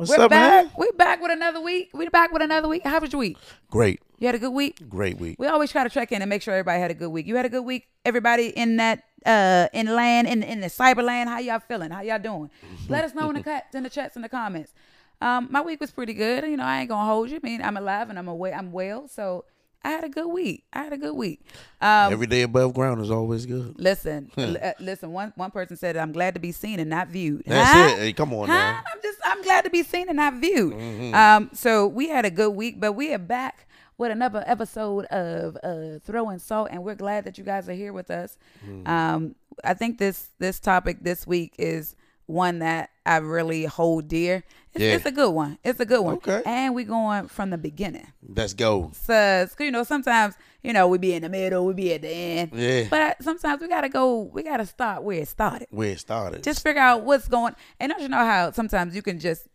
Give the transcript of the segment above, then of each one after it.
What's We're up, back. man? We're back with another week. We're back with another week. How was your week? Great, You had a good week. great week. We always try to check in and make sure everybody had a good week. You had a good week. Everybody in that uh in land in in the cyber land. How y'all feeling? How y'all doing? Let us know in the cut in the chats in the comments. Um, my week was pretty good. You know, I ain't gonna hold you. I mean, I'm alive and I'm away. I'm well. So I had a good week. I had a good week. Um, Every day above ground is always good. Listen, l- uh, listen. One one person said, "I'm glad to be seen and not viewed." That's Huh? it. Hey, come on Huh? now. I'm just, I'm glad to be seen and not viewed. Mm-hmm. Um, so we had a good week, but we are back with another episode of uh, throwing salt, and we're glad that you guys are here with us. Mm-hmm. Um, I think this this topic this week is one that I really hold dear. It's, Yeah. it's a good one. It's a good one. Okay. And we going from the beginning. Let's go. So, you know, sometimes, you know, we be in the middle, we be at the end. Yeah. But sometimes we gotta go, we gotta start where it started. Where it started. Just figure out what's going and don't you know how sometimes you can just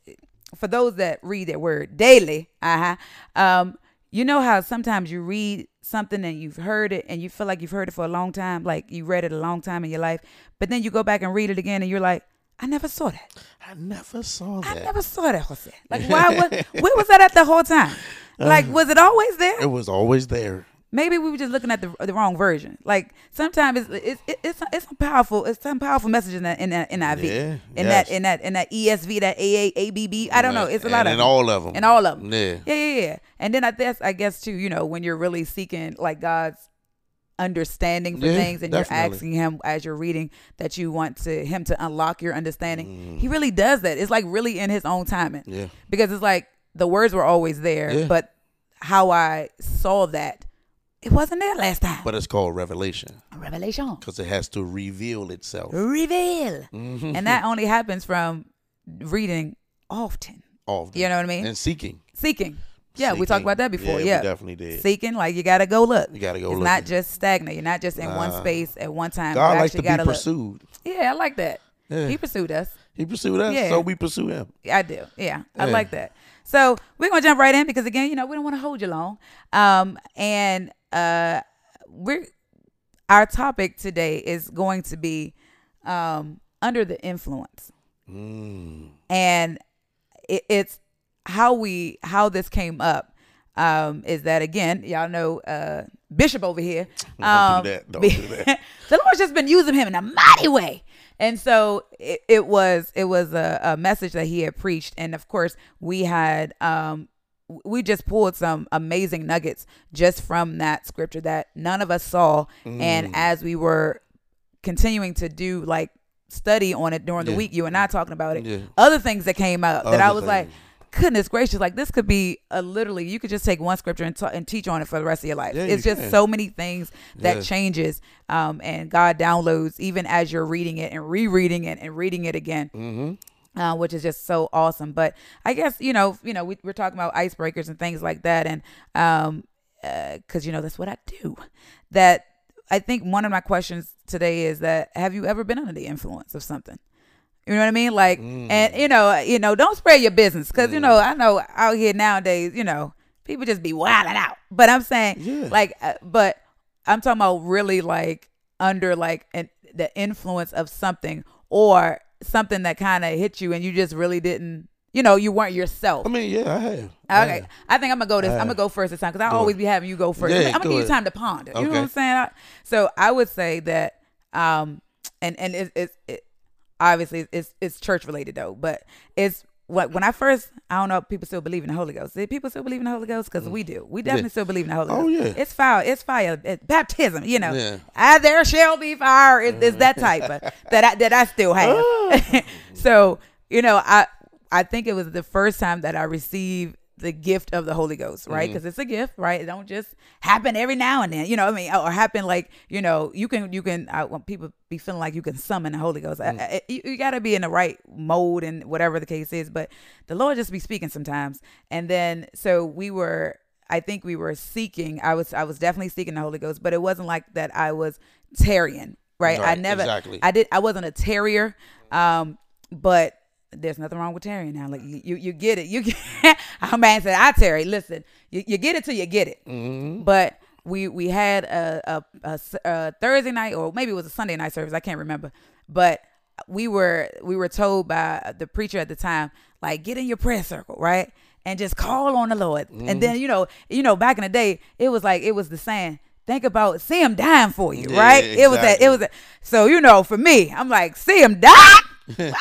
for those that read that word daily, uh-huh. Um, you know how sometimes you read something and you've heard it and you feel like you've heard it for a long time, like you read it a long time in your life, but then you go back and read it again and you're like, I never saw that. I never saw that. I never saw that, Jose. Like why was where was that at the whole time? Uh, like was it always there? it was always there. Maybe we were just looking at the the wrong version. Like sometimes it's it's it's it's, some powerful it's some powerful message in that in that NIV Yeah, in yes. that in that in that ESV that AA ABB I don't know it's a lot and of in them. all of them. in all of them Yeah. yeah yeah yeah and then I guess I guess too you know when you're really seeking like God's understanding for Yeah, things and definitely. you're asking him as you're reading that you want to him to unlock your understanding Mm. he really does that it's like really in his own timing Yeah. because it's like the words were always there Yeah. but how I saw that it wasn't there last time But it's called revelation revelation because it has to reveal itself. reveal Mhm. and that only happens from reading often Often. you know what I mean And seeking. seeking yeah we talked about that before Yeah, yeah, we definitely did. seeking like you gotta go look You gotta go look. it's look. not just stagnant you're not just in one space at one time God you likes to be gotta look. pursued. yeah I like that Yeah. he pursued us He pursued us, Yeah. so we pursue him. I do. Yeah, I like that. So we're gonna jump right in because again, you know, we don't want to hold you long. Um, and uh, we're our topic today is going to be um under the influence, Mm. and it, it's how we how this came up. Um, is that again? Y'all know uh, Bishop over here. Don't Um, do that. Don't do that. the Lord's just been using him in a mighty way. And so it, it was it was a, a message that he had preached, and of course we had um we just pulled some amazing nuggets just from that scripture that none of us saw, Mm. and as we were continuing to do like study on it during the week, you and I talking about it, Yeah. other things that came out that I Other was like. Goodness gracious! Like this could be a literally, you could just take one scripture and, ta- and teach on it for the rest of your life. Yeah, it's you just can. so many things that changes, um, and God downloads even as you're reading it and rereading it and reading it again Mm-hmm. uh, which is just so awesome. But I guess you know, you know, we, we're talking about icebreakers and things like that, and um, because you know that's what I do. That I think one of my questions today is that have you ever been under the influence of something? You know what I mean? Like, Mm. and you know, you know, don't spread your business because you know I know out here nowadays, you know, people just be wilding out. But I'm saying, Yeah. like, uh, but I'm talking about really like under like an, the influence of something or something that kind of hit you and you just really didn't, you know, you weren't yourself. I mean, yeah, I have. I Okay, have. I think I'm gonna go this. I I'm gonna go first this time because I Go always be having you go first. Yeah, I'm gonna go give you time to ponder. You know what I'm saying? I- So I would say that, um, and and it's it's it, obviously it's it's church related though, but it's what when I first I don't know if people still believe in the Holy Ghost. Do people still believe in the Holy Ghost? Because we do. We definitely still believe in the Holy Oh, yeah. it's fire. It's fire. It's baptism. You know, Yeah. ah, there shall be fire. It, it's that type of, that I, that I still have. so you know, I I think it was the first time that I received the gift of the Holy Ghost, right? Mm-hmm. Because it's a gift, right? It don't just happen every now and then, you know. what I mean, or happen like you know, you can you can. I want people be feeling like you can summon the Holy Ghost. I- Mm. I- you, you got to be in the right mode and whatever the case is. But the Lord just be speaking sometimes, and then so we were. I think we were seeking. I was I was definitely seeking the Holy Ghost, but it wasn't like that. I was tarrying, right? I never. exactly. I did. I wasn't a terrier, um, but there's nothing wrong with tarrying now. Like you, you, you get it. You get. Our man said, "I tarry." Listen, you, you get it till you get it. Mm-hmm. But we we had a Thursday night, or maybe it was a Sunday night service. I can't remember, but we were we were told by the preacher at the time, like, get in your prayer circle, right? And just call on the Lord. Mm-hmm. And then, you know, you know, back in the day, it was like it was the saying, think about see him dying for you, Yeah, right? It was that it was that so you know, for me, I'm like, see him die.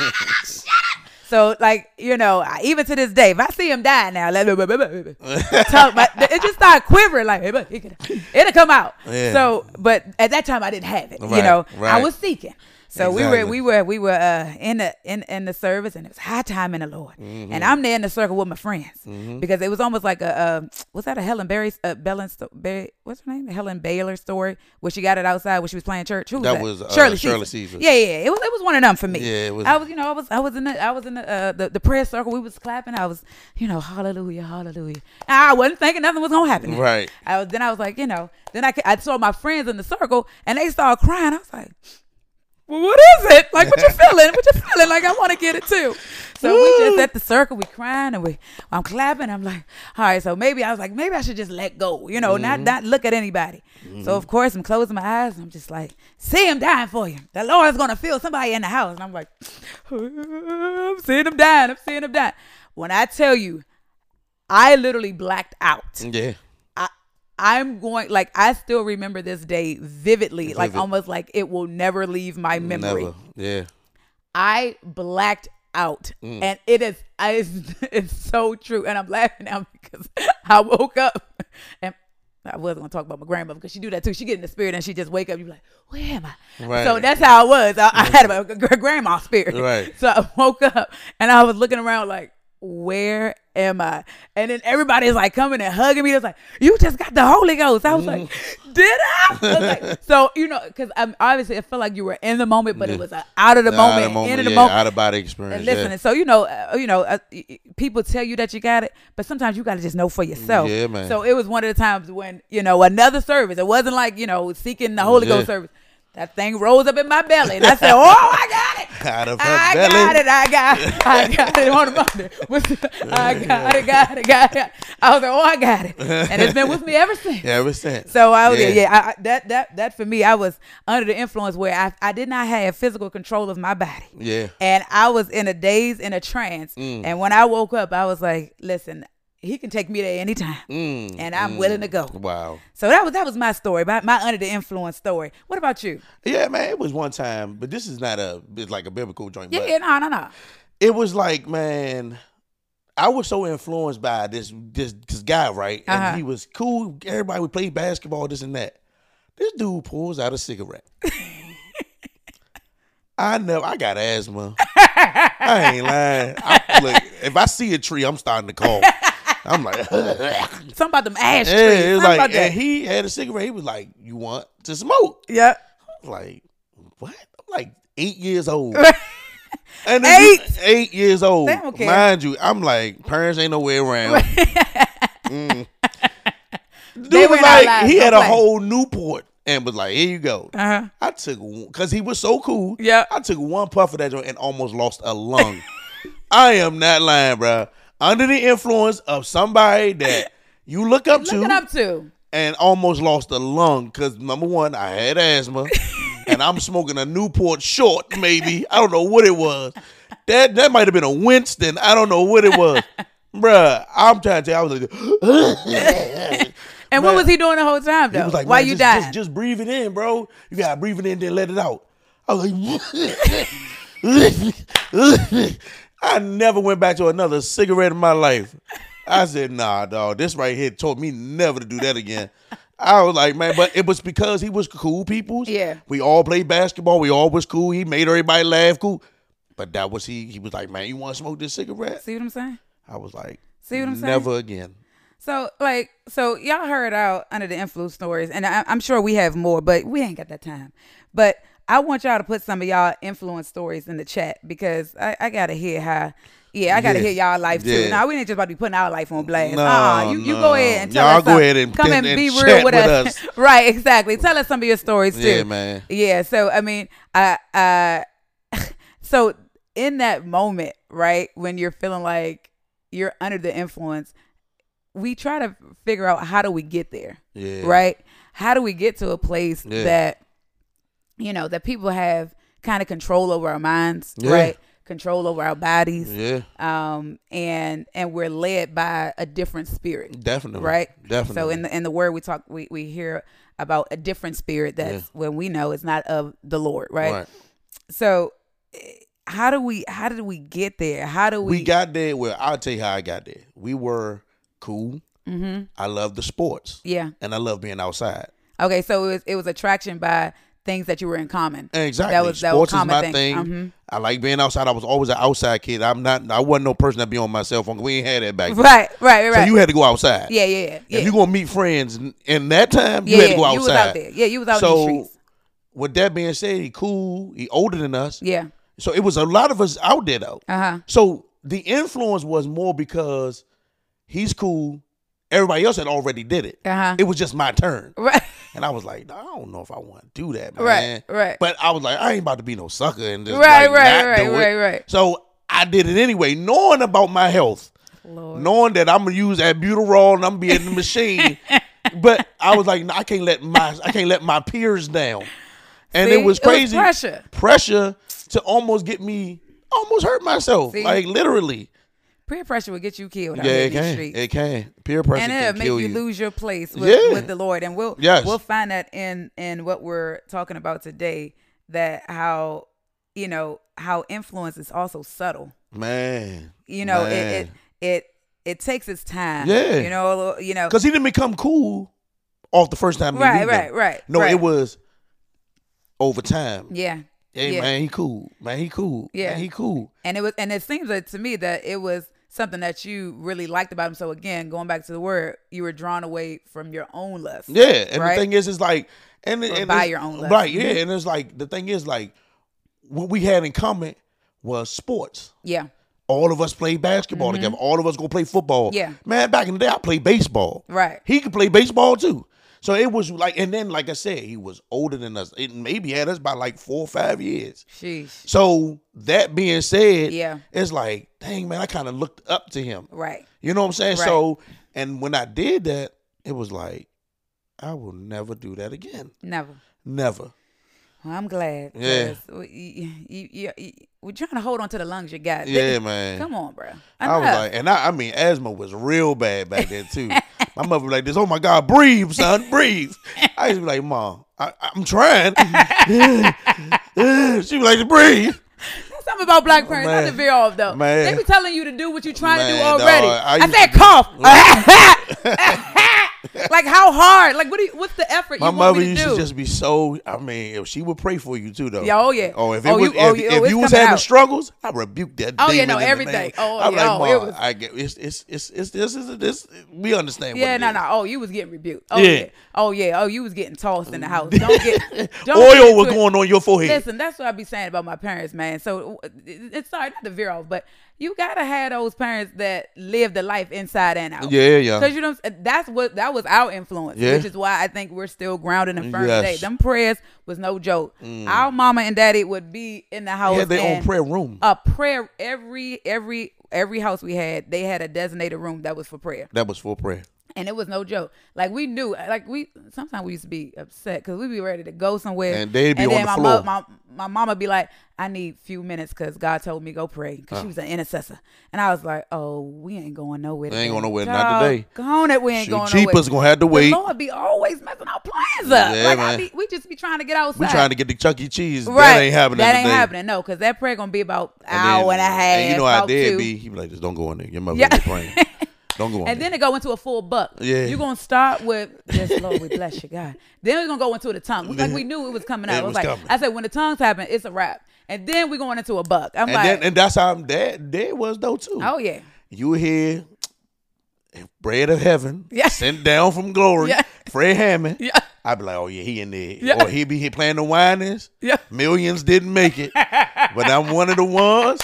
So like you know, I- even to this day, if I see him die now, like, talk, my, it just started quivering like it'll come out. Yeah. So, but at that time I didn't have it. you Right, know, I was seeking. So we were we were we were uh, in the in, in the service and it was high time in the Lord. Mm-hmm. And I'm there in the circle with my friends because it was almost like a uh, was that a Helen Berry uh, Bellin Berry, what's her name Helen Baylor story where she got it outside when she was playing church. Who was That that? was, uh, Shirley, Shirley Caesar. Caesar. Yeah, yeah. It was it was one of them for me. Yeah, it was- I was you know I was I was in the I was in the uh, the, the prayer circle. We was clapping. I was you know hallelujah hallelujah. I wasn't thinking nothing was gonna happen. Right. I was then I was like you know then I I saw my friends in the circle and they started crying. I was like well, what is it? Like, what you feeling? What you feeling? Like, I want to get it too. So we just at the circle, we crying and we, I'm clapping. I'm like, all right. So maybe I was like, maybe I should just let go, you know, not mm-hmm. not look at anybody. So mm-hmm. of course I'm closing my eyes. And I'm just like, see him dying for you. The Lord's gonna feel somebody in the house. And I'm like, I'm seeing him dying. I'm seeing him dying. When I tell you, I literally blacked out. Yeah. I I'm going like I still remember this day vividly, like almost like it will never leave my memory. Never. Yeah. I blacked out, Mm. and it is I, it's, it's so true, and I'm laughing now because I woke up and. I wasn't gonna talk about my grandmother because she do that too. She get in the spirit and she just wake up. You be like, where am I? Right. So that's how it was. I, I had a, gr- grandma spirit. Right. So I woke up and I was looking around like, where am I? And then everybody is like coming and hugging me. It's like, you just got the Holy Ghost. I was like, did I? I was like- so you know, because obviously it felt like you were in the moment, but it was out of the Out moment, of in of the moment. Out of body experience. And listen, yeah. so you know, uh, you know, uh, people tell you that you got it, but sometimes you got to just know for yourself. Yeah, man. So it was one of the times when you know another service. It wasn't like you know seeking the Holy Yeah. Ghost service. That thing rose up in my belly, and I said, "Oh, I got it! Out of her I belly. got it! I got it! I got it on Monday. I got it! Got it! Got it!" I was like, "Oh, I got it!" And it's been with me ever since. Yeah, Ever since. So I was yeah, Yeah. I, that that that for me, I was under the influence where I I did not have physical control of my body. Yeah. And I was in a daze, in a trance. Mm. And when I woke up, I was like, listen, he can take me there anytime. Mm, And I'm willing to go. Wow. So that was that was my story, my, my under the influence story. What about you? Yeah, man. It was one time, but this is not a. It's like a biblical joint. Yeah, yeah, no, no, no. it was like, man, I was so influenced by this this this guy, right? And Uh-huh. he was cool. Everybody would play basketball, this and that. This dude pulls out a cigarette. I never. I got asthma. I ain't lying. I, look, if I see a tree, I'm starting to cough. I'm like, yeah. Something about them ash trees. It was Something like, about that. he had a cigarette. He was like, "You want to smoke?" yeah. I'm like, what? I'm like eight years old. And Eight? eight years old. They don't care. Mind you, I'm like, parents ain't nowhere around. mm. Dude They was like, he had a whole Newport and was like, here you go. Uh-huh. I took, one because he was so cool. Yeah. I took one puff of that joint and almost lost a lung. I am not lying, bro. Under the influence of somebody that you look up to Looking up to. and almost lost a lung because number one, I had asthma, and I'm smoking a Newport short, maybe. I don't know what it was. That that might have been a Winston. I don't know what it was. Bruh, I'm trying to tell you, I was like, And what was he doing the whole time though? he was like, Why "Man, you just, dying? Just, just breathe it in, bro. You gotta breathe it in, then let it out. I was like, I never went back to another cigarette in my life. I said, nah, dog, this right here told me never to do that again. I was like, man, but it was because he was cool people. Yeah. We all played basketball. We all was cool. He made everybody laugh cool. But that was he. He was like, man, you want to smoke this cigarette? See what I'm saying? I was like, See what I'm saying? Never again. So like, so y'all heard out under the influence stories, and I, I'm sure we have more, but we ain't got that time. But I want y'all to put some of y'all influence stories in the chat because I, I gotta hear how. Yeah, I gotta Yeah. hear y'all life too. Yeah. Now we ain't just about to be putting our life on blast. No, uh, you, you no. go ahead and tell Y'all us. go ahead and- come and- and, and be chat real with, with us. us. right, exactly. Tell us some of your stories too. Yeah, man. Yeah. So I mean, I uh, so in that moment, right when you're feeling like you're under the influence, we try to figure out how do we get there, Yeah. right? How do we get to a place Yeah. that you know that people have kind of control over our minds, Yeah. right? Control over our bodies, Yeah. um, and and we're led by a different spirit Definitely. right? Definitely. So in the in the word we talk we, we hear about a different spirit that's when we know it's not of the Lord, right? Right. So eh, how do we how did we get there? How do we, we got there. Well, I'll tell you how I got there. We were cool. hmm I love the sports, Yeah. and I love being outside. Okay, so it was it was attraction by things that you were in common. Exactly. That was that was Sports is my thing. thing. Mhm. I like being outside. I was always an outside kid. I'm not. I wasn't no person that be on my cell phone. We ain't had that back then. Right, right, right. So you had to go outside. yeah, yeah, yeah. yeah. If you gonna meet friends in, in that time, yeah, you had to go outside. you was out there. Yeah, you was out in So- the streets. With that being said, he cool. He older than us. Yeah. So it was a lot of us out there though. Uh huh. So the influence was more because he's cool. Everybody else had already did it. Uh huh. It was just my turn. Right. And I was like, I don't know if I want to do that, man. Right, right. But I was like, I ain't about to be no sucker and just Right, like, right, right, right, right. So I did it anyway, knowing about my health, Lord. knowing that I'm gonna use albuterol and I'm gonna be in the machine. but I was like, no, I can't let my I can't let my peers down. And See? it was It was crazy pressure. pressure to almost get me almost hurt myself, See? like literally. Peer pressure will get you killed Yeah, it can. streets. It can. Peer pressure and it'll make you, you. lose your place with, Yeah. with the Lord. And we'll Yes. we'll find that in in what we're talking about today. That how you know how influence is also subtle. Man. You know, it, Man. it it it takes its time. Yeah. You know, you know. Because he didn't become cool off the first time. Right, right, right, No, right. it was over time. Yeah. Hey yeah. man, he cool. Man, he cool. Yeah. man, he cool. And it was, and it seems like to me that it was something that you really liked about him. So again, going back to the word, you were drawn away from your own lust. Yeah, and Right. the thing is, it's like, and, Or and by your own lust. right? Yeah, Mhm. and it's like the thing is like what we had in common was sports. Yeah. All of us played basketball together. All of us go play football. Mm-hmm. Yeah. man. Back in the day, I played baseball. Right. He could play baseball too. So it was like, and then like I said, he was older than us. It maybe had us by like four or five years. Sheesh. So that being said, Yeah. it's like, dang man, I kind of looked up to him. Right. You know what I'm saying? Right. So, and when I did that, it was like, I will never do that again. Never. Never. Well, I'm glad. Yeah. 'cause You, you, we're trying to hold on to the lungs you got. Yeah, man. Come on, bro. I was like, and I, I mean, asthma was real bad back then too. My mother was like this. Oh my God, breathe, son, breathe. I used to be like, Mom, I, I'm trying. she was like, to breathe. something about black parents. Man. Not to veer off though. Man. They be telling you to do what you're trying to do already. I I, said cough. like how hard? Like what? Do you, what's the effort My you want mother me to used do? to just be so. I mean, if she would pray for you too, though. Yeah, oh, yeah. Oh, if it Oh, was, you- oh, if, you- oh, if oh, you was having out. struggles, I rebuke that. Oh, yeah, no, everything. Oh, I'm yeah, like, oh, it Mom, was- I get it's it's it's it's this is this. We understand. yeah, what it no, is. no. Oh, you was getting rebuked. Oh Yeah. yeah. Oh yeah. Oh, you was getting tossed in the house. Don't get don't Oil get was going on your forehead. Listen, that's what I be saying about my parents, man. So it's sorry not to veer off, but you gotta have those parents that live the life inside and out. Yeah, yeah. Because you know that's what that was our influence, Yeah. which is why I think we're still grounded and firm Yes. today. Them prayers was no joke. Mm. Our mama and daddy would be in the house. Had their own prayer room. A prayer every every every house we had, they had a designated room that was for prayer That was for prayer. And it was no joke. Like we knew, like we sometimes we used to be upset because we'd be ready to go somewhere, And they'd be on then the my floor. my my mama be like, "I need a few minutes because God told me go pray because she uh. was an intercessor," and I was like, "Oh, we ain't going nowhere. They ain't going nowhere, not today. Go it, we ain't going nowhere. gonna have to wait. The Lord be always messing our plans up. Yeah, like I man. be, we just be trying to get outside. We trying to get the Chuck E. Cheese. right. That ain't happening. That ain't today. happening. No, because that prayer gonna be about And hour then- and a half. And you know how dad be. He be like, just don't go in there. Your mother Yeah. be praying. Don't go in And there. then it go into a full buck. Yeah. You're gonna start with yes, Lord, we bless you, God. Then we're gonna go into the tongue. Like we knew it was coming out. It I was, was like, coming. I said, when the tongues happen, it's a wrap. And then we're going into a buck. I'm and like, then and that's how dad dad was though too. oh yeah, You here, bread of heaven Yeah. sent down from glory, Yeah. Fred Hammond, Yeah. I'd be like, oh yeah, he in there. Yeah. Or he be he playing the Winans. Yeah. Millions didn't make it, but I'm one of the ones.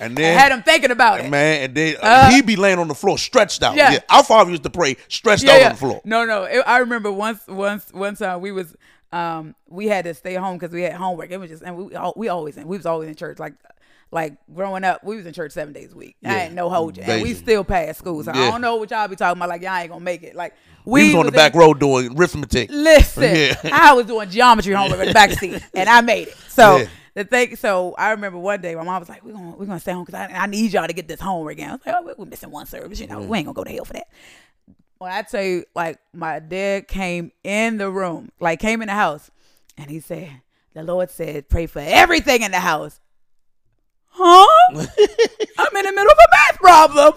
And I then had him thinking about it. man, and then Uh, he be laying on the floor stretched out. Yeah. Yeah. Our father used to pray stretched yeah, out yeah. on the floor. No, no. It, I remember once, once, one time we was, um, we had to stay home because we had homework. It was just, and we, we always, we was always in church. Like, like growing up, we was in church seven days a week. I Yeah. ain't no hold you, and we still passed school. So I don't know what y'all be talking about. Like y'all ain't gonna make it. Like We, was on the in- back row doing arithmetic. Listen, Yeah. I was doing geometry homework in the back seat, and I made it. So Yeah. The thing, so I remember one day my mom was like, "We're gonna we're gonna stay home because I, I need y'all to get this home again." I was like, "Oh, we're missing one service, you know, we ain't gonna go to hell for that." When I tell you, like my dad came in the room, like came in the house, and he said, "The Lord said, pray for everything in the house." Huh? I'm in the middle of a math problem.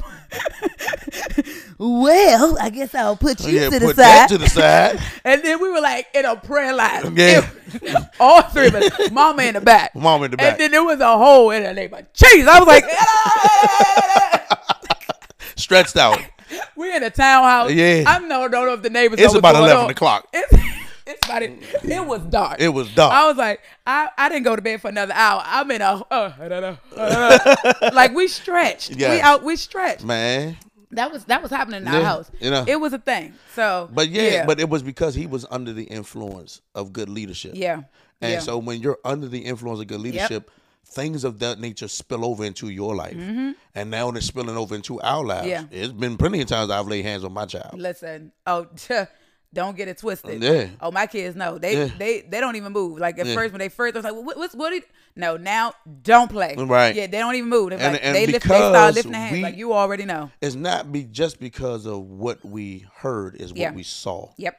Well, I guess I'll put oh, you yeah, to the put side. to the side. And then we were like in a prayer line. Yeah. It- all three of us. Mama in the back. Mama in the back. And then there was a hole in her neighbor. Jeez, I was like, stretched out. We're in a townhouse. Yeah. I no, don't know if the neighbors. It's know about 11 on. o'clock. It's, it's about it. It was dark. It was dark. I was like, I, I didn't go to bed for another hour. I'm in a uh, uh, like we stretched. We out. We stretched. Man. That was that was happening in our Yeah, house. you know. It was a thing. So, But yeah, but it was because he was under the influence of good leadership. yeah, And yeah. so when you're under the influence of good leadership, things of that nature spill over into your life. And now it's spilling over into our lives. Mm-hmm. Yeah. It's been plenty of times I've laid hands on my child. Listen, oh, don't get it twisted. Yeah. Oh, my kids know they Yeah. they they don't even move. Like at Yeah. first when they first I was like, what, what's what? Did, no, now don't play. Right. Yeah, they don't even move. And- like, and they lift, they start lifting their hands. we- like you already know. It's not be just because of what we heard is what Yeah. we saw. Yep.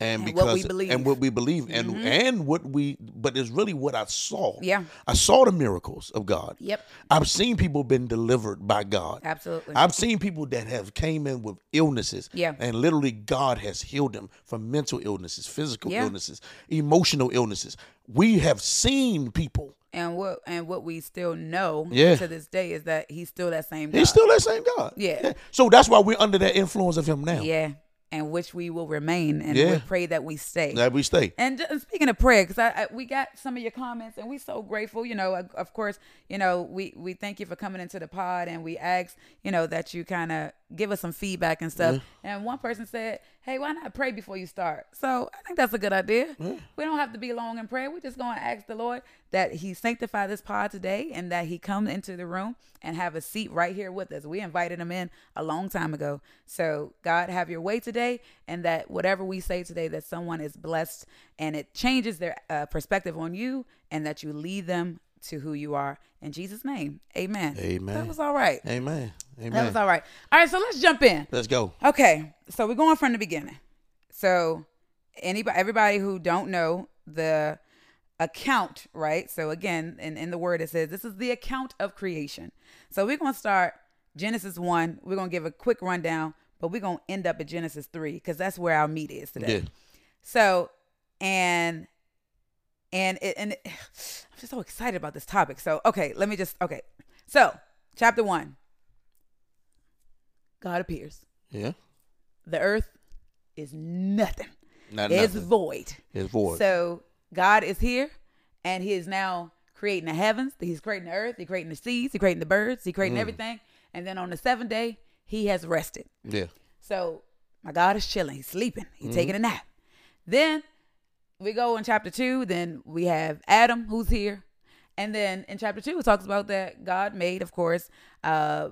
And, And because what we believe. Mm-hmm. and what we believe and and what we but it's really what I saw. Yeah. I saw the miracles of God. Yep. I've seen people been delivered by God. Absolutely. I've seen people that have came in with illnesses. Yeah. And literally God has healed them from mental illnesses, physical Yeah. illnesses, emotional illnesses. We have seen people. And what and what we still know Yeah. to this day is that he's still that same God. He's still that same God. Yeah. So that's why we're under that influence of him now. yeah, and which we will remain, and Yeah. we pray that we stay. That we stay. And just speaking of prayer, because I, I we got some of your comments, and we so grateful. You know, of- of course, you know we we thank you for coming into the pod, and we ask you know that you kind of give us some feedback and stuff. And one person said, "Hey, why not pray before you start?" So I think that's a good idea. We don't have to be long in prayer. We're just going to ask the Lord that He sanctify this pod today, and that He come into the room and have a seat right here with us. We invited Him in a long time ago. So God, have Your way today, and that whatever we say today, that someone is blessed and it changes their uh, perspective on you, and that you lead them to who you are. In Jesus' name, Amen. Amen. That was all right. Amen. Amen. That was all right. All right, so let's jump in. Let's go. Okay, so we're going from the beginning. So anybody, everybody who don't know the account, right? So again, in, in the word it says this is the account of creation. So we're gonna start Genesis one. We're gonna give a quick rundown, but we're gonna end up at Genesis three because that's where our meat is today. Yeah. So and and it, and it, I'm just so excited about this topic. So okay, let me just okay. So chapter one, God appears. Yeah. The earth is nothing. Not It's nothing. void. It's void. So God is here, and He is now creating the heavens. He's creating the earth. He's creating the seas. He's creating the birds. He's Mm. creating everything. And then on the seventh day, He has rested. yeah. So my God is chilling. He's sleeping. He's Mm-hmm. taking a nap. Then we go in chapter two. Then we have Adam who's here. And then in chapter two, it talks about that God made, of course, uh,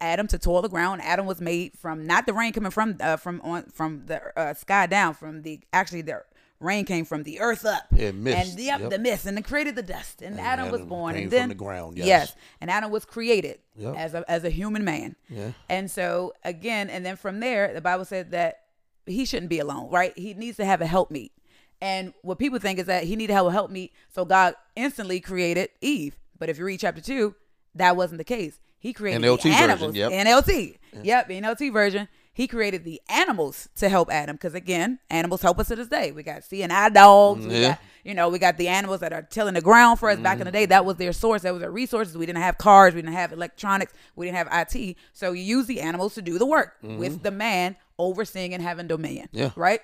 Adam to toil the ground. Adam was made from not the rain coming from uh, from on from the uh, sky down, from the actually the rain came from the earth up. And yep, Yep. the mist, and it created the dust. And, Adam, was born, and then the ground, yes. and Adam was created Yep. as a as a human man. Yeah. And so again, and then from there, the Bible said that he shouldn't be alone, right? He needs to have a helpmeet. And what people think is that he needed help a helpmeet, so God instantly created Eve. But if you read chapter two, that wasn't the case. He created NLT the version, animals. yep. NLT. Yep, NLT version. he created the animals to help Adam because again, animals help us to this day. We got seeing eye dogs. We Yeah. got, you know, we got the animals that are tilling the ground for us back in the day. That was their source. That was their resources. We didn't have cars. We didn't have electronics. We didn't have IT. So you use the animals to do the work with the man overseeing and having dominion. Yeah. Right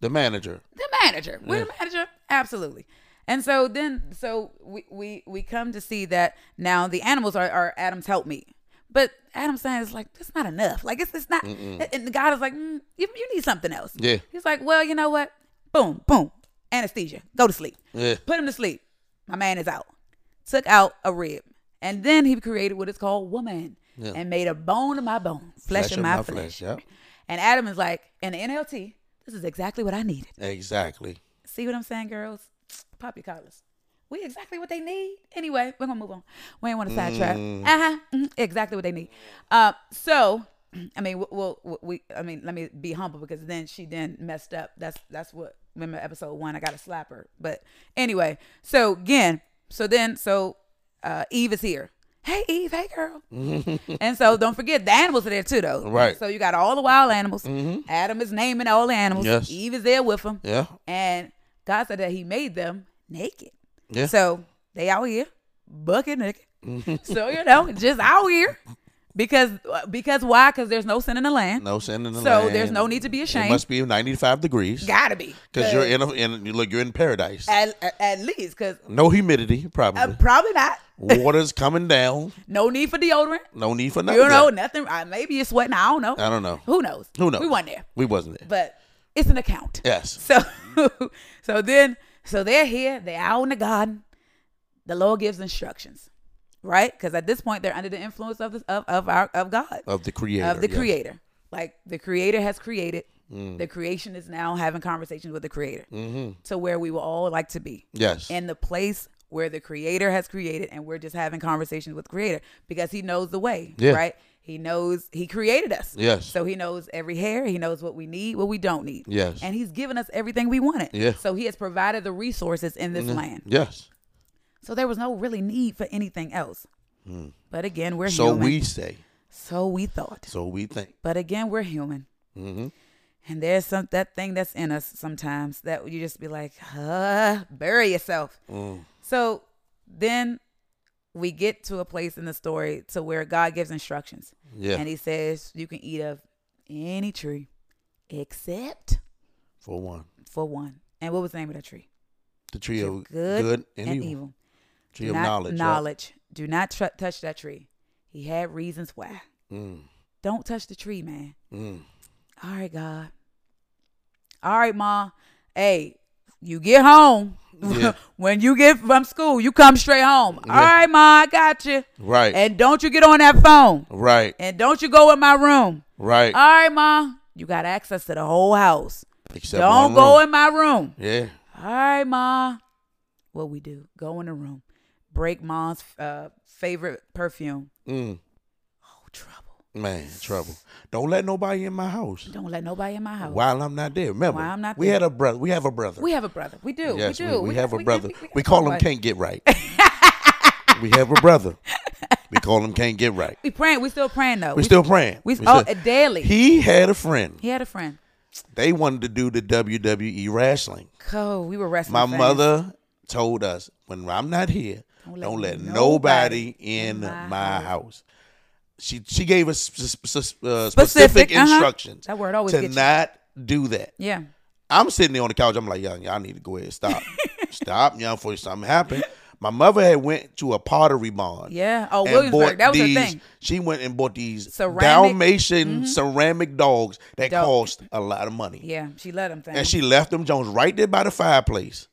The manager. the manager. We're the manager. Absolutely. And so then so we, we we come to see that now the animals are, are Adam's helpmeet. But Adam's saying it's like it's not enough. Like it's it's not and God is like, mm, you, you need something else. Yeah. He's like, Well, you know what? Boom, boom. Anesthesia. Go to sleep. Yeah. Put him to sleep. My man is out. Took out a rib. And then he created what is called woman. Yeah. And made a bone of my bone, flesh, of my, flesh. yeah. And Adam is like, in the NLT, this is exactly what I needed. Exactly. See what I'm saying, girls? Pop your collars. We exactly what they need. Anyway, we're gonna move on. We ain't want to sidetrack. Mm. Uh huh. Exactly what they need. Uh, so, I mean, we'll, we'll, we. I mean, let me be humble because then she then messed up. That's that's what. Remember episode one? I got to slap her. But anyway, so again, so then so uh, Eve is here. Hey Eve, hey girl. and so don't forget the animals are there too, though. Right. So you got all the wild animals. Mm-hmm. Adam is naming all the animals. Yes. Eve is there with them. Yeah. And God said that He made them naked. Yeah. So they out here, bucket naked. so you know, just out here because because why? Because there's no sin in the land. No sin in the So land. So there's no need to be It ashamed. must be 95 degrees. Gotta be Because you're in, a, in you look, you're in paradise. at, at, least because No humidity, probably. uh, probably not. Water's coming down. No need for deodorant. No need for nothing. You know, nothing. Uh, maybe you're sweating. I don't know. I don't know. Who knows? Who knows? We weren't there, We wasn't there. but it's an account. yes. So, so then, so they're here. They're out in the garden. The Lord gives instructions, right? Because at this point, they're under the influence of the, of of our of God, Of the creator. of the yes. Creator. Like the Creator has created. Mm. The creation is now having conversations with the Creator Mm-hmm. to where we will all like to be Yes. in the place where the Creator has created, and we're just having conversations with the Creator because He knows the way, Yeah. right? He knows He created us. Yes. So He knows every hair. He knows what we need, what we don't need. Yes. And He's given us everything we wanted. Yeah. Mm-hmm. So He has provided the resources in this land. yes. So there was no really need for anything else. But again, we're Hmm. So human. we say. so we thought. So we think. But again, we're human. Mm-hmm. And there's some that thing that's in us sometimes that you just be like, uh, bury yourself. Mm. So then we get to a place in the story to where God gives instructions. Yeah. And he says you can eat of any tree except For one. for one. And what was the name of that tree? The tree of Good, good, and, and evil. evil. Tree of not- knowledge. right? Knowledge. Do not tr- touch that tree. He had reasons why. Mm. Don't touch the tree, man. Mm. All right, God. All right, Ma. Hey, you get home. Yeah. when you get from school, you come straight home. All Yeah. right, Ma, I got you. Right. And don't you get on that phone. right. And don't you go in my room. Right. All right, Ma. You got access to the whole house. Except don't go in my room. Yeah. All right, Ma. What we do? Go in the room. Break Ma's uh, favorite perfume. Mm. Oh, trouble. Man, trouble. Don't let nobody in my house Don't let nobody in my house. while I'm not there. Remember, While I'm not we there. had a brother. We have a brother. We have a brother. We do. yes, we do. we, have a brother. we- We, we call him can't get right. we have a brother. We call him can't get right. We praying. We still praying though. We still praying. We, oh, still- daily. he had a friend. he had a friend. They wanted to do the WWE wrestling. Oh, we were wrestling. My fans. mother told us when I'm not here, Don't don't let let, nobody nobody in my my, house. house. She she gave us sp- sp- uh, Specific, specific, uh-huh. instructions That word always to not do that. Yeah. I'm sitting there on the couch. I'm like, young, y'all need to go ahead, and stop, stop, young, before something happen. My mother had went to a pottery barn. Yeah. Oh, Williamsburg. That was these- thing. She went and bought these Ceramic- Mm-hmm. Dalmatian ceramic dogs that Dog. cost a lot of money. Yeah. She let them. And she left them Jones right there by the fireplace.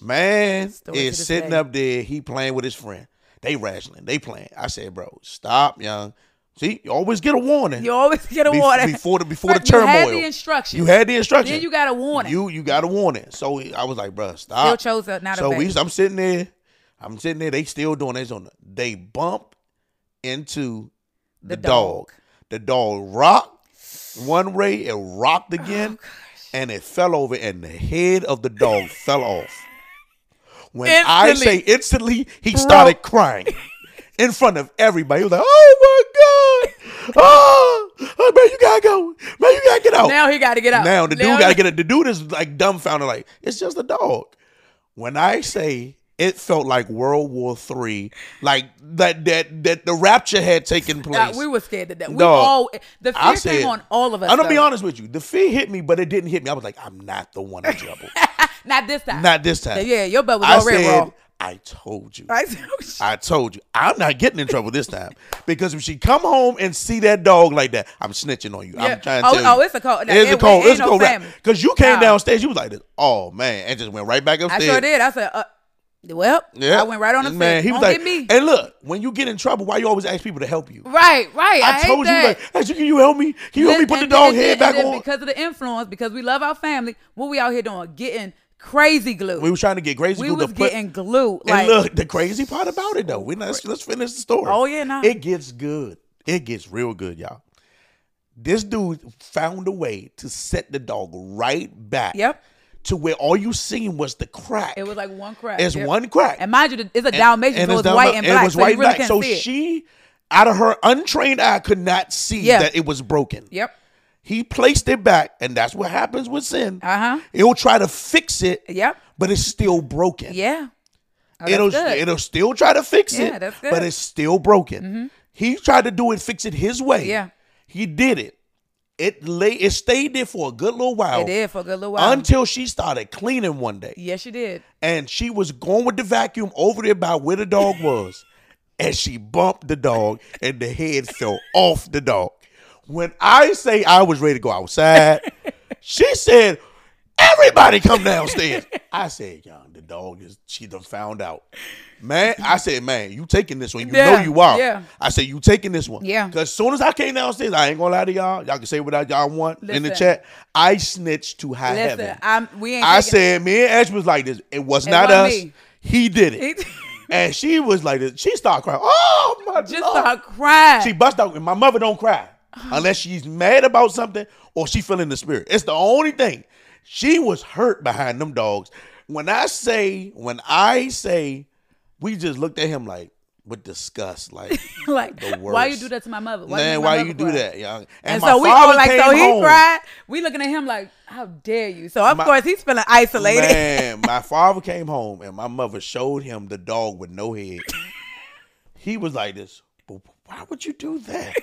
Man is sitting day. up there. He playing with his friend. They wrestling. They playing. I said, bro, stop, young. See, you always get a warning. you always get a Be- warning before the before the But you had the instructions. You had the instruction. Then you got a warning. You you got a warning. So I was like, bro, Still stop. chose not so we, I'm sitting there. I'm sitting there. They still doing this on. The, they bump into the, The dog. dog. The dog rocked one way. It rocked Oh, again, and it fell over, and the head of the dog fell off. When I say instantly, he started crying in front of everybody. He was like, "Oh my god!" Oh, oh, man, you gotta go. Man, you gotta get out. Now he got to get out. Now the dude gotta get it. The dude is like dumbfounded, like, it's just a dog. When I say it felt like World War Three, like that that that the rapture had taken place. We were scared to death. We Dog, all the fear I came on all of us. I'm gonna be honest with you. The fear hit me, but it didn't hit me. I was like, I'm not the one in trouble. Not this time. not this time. Yeah, your butt was I already said, raw. I told you. Right? I told you. I'm not getting in trouble this time because if she come home and see that dog like that, I'm snitching on you. Yeah. I'm trying to Oh, tell you. oh, it's a. Nah, It's a it- it It's a no family. Because you came Nah. downstairs, you was like this. Oh man, and just went right back upstairs. I sure did. I said, uh, well, Yeah, I went right on the man. He was Don't like, me. and look, when you get in trouble, why you always ask people to help you? Right, right. I, I, told you, like, hey, can you help me? Can you help me put the dog then- head and back on? Because of the influence, because we love our family, what we out here doing? Getting crazy glue. We was trying to get crazy We glue was to put. getting glue. and Like, look, the crazy part about it though, we let's, let's finish the story. Oh, yeah, nah. It gets good. It gets real good, y'all. This dude found a way to set the dog right back. Yep. To where all you seen was the crack. it was like one crack. It's Yep. one crack. And mind you, it's a Dalmatian, so it's it's white and it black. was so white and really black. So she, out of her untrained eye, could not see Yeah. that it was broken. Yep. He placed it back, and that's what happens with sin. Uh huh. It'll try to fix it, Yep. but it's still broken. Yeah. Oh, it'll good. it'll still try to fix it, Yeah, that's but good. Mm-hmm. it's still broken. He tried to do it, fix it his way. Yeah. he did it. It lay, it stayed there for a good little while. It did for a good little while. until she started cleaning one day, yes, she did. and she was going with the vacuum over there by where the dog was, and she bumped the dog, and the head fell off the dog. When I say I was ready to go outside, she said, "Everybody come downstairs." I said, "Young, dog is she done found out." Man, I said, man, you taking this one. You Yeah, know you are. yeah. I said, you taking this one. Yeah. Because as soon as I came downstairs, I ain't gonna lie to y'all. Y'all can say what y'all want in the chat. I snitched to high Listen, heaven. I'm, we ain't. I said, me and Ash was like this. It was It not us. me. He did it. And she was like this. She started crying. Oh my just Lord. start crying. She bust out. My mother don't cry unless she's mad about something or she feeling the spirit. It's the only thing. She was hurt behind them dogs. When I say, when I say, we just looked at him like with disgust, like like, the why you do that to my mother? Why man, why mother you do that, young? And, And, my so we all like, so he home. cried. We looking at him like, how dare you? So of My- course he's feeling isolated. Man, my father came home and my mother showed him the dog with no head. he was like this. But why would you do that?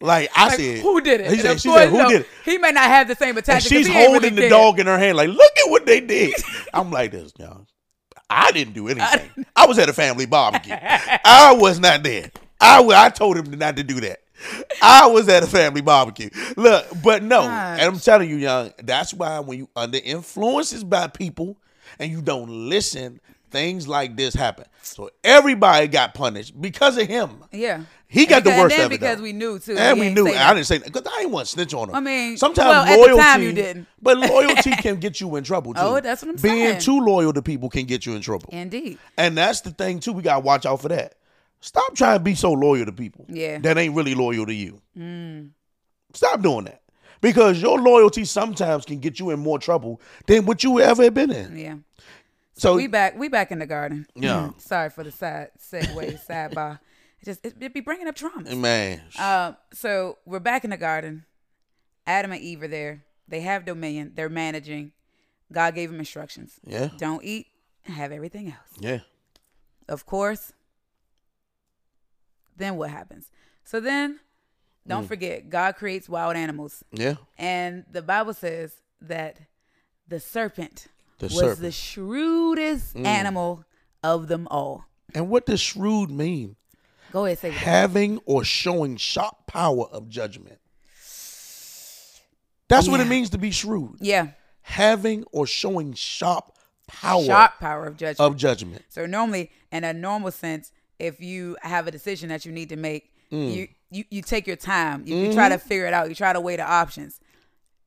Like I Like, said, who did it? He said, she course, said, who no, did it? He may not have the same attachment. she's he holding really the care. dog in her hand, like, look at what they did. I'm like this, y'all. I didn't do anything. I was at a family barbecue. I was not there. I, I told him not to do that. I was at a family barbecue. Look, but no, and I'm telling you, young, that's why when you under influences by people and you don't listen, things like this happen. So everybody got punished because of him. Yeah. He got the worst and then of it. because though. we knew too. And we knew. I didn't say because I didn't want to snitch on him. I mean, sometimes well, at the loyalty. time you didn't. But loyalty can get you in trouble too. Oh, that's what I'm Being saying. Being too loyal to people can get you in trouble. Indeed. And that's the thing too. We gotta watch out for that. Stop trying to be so loyal to people. Yeah. That ain't really loyal to you. Mm. Stop doing that. Because your loyalty sometimes can get you in more trouble than what you ever have been in. Yeah. So we back. We back in the garden. Yeah. Sorry for the side segue sidebar. It just it, it be bringing up traumas. man, Uh, so we're back in the garden. Adam and Eve are there. They have dominion. They're managing. God gave them instructions. yeah, Don't eat. Have everything else. yeah, Of course. Then what happens? So then, don't forget, God creates wild animals, yeah. and the Bible says that the serpent The was serpent. the shrewdest animal of them all. And what does shrewd mean? Go ahead, say having or showing sharp power of judgment. That's what it means to be shrewd. Yeah, Having or showing sharp power sharp power of judgment. of judgment. So normally, in a normal sense, if you have a decision that you need to make, Mm. you, you you take your time. You, you try Mm-hmm. to figure it out. You try to weigh the options.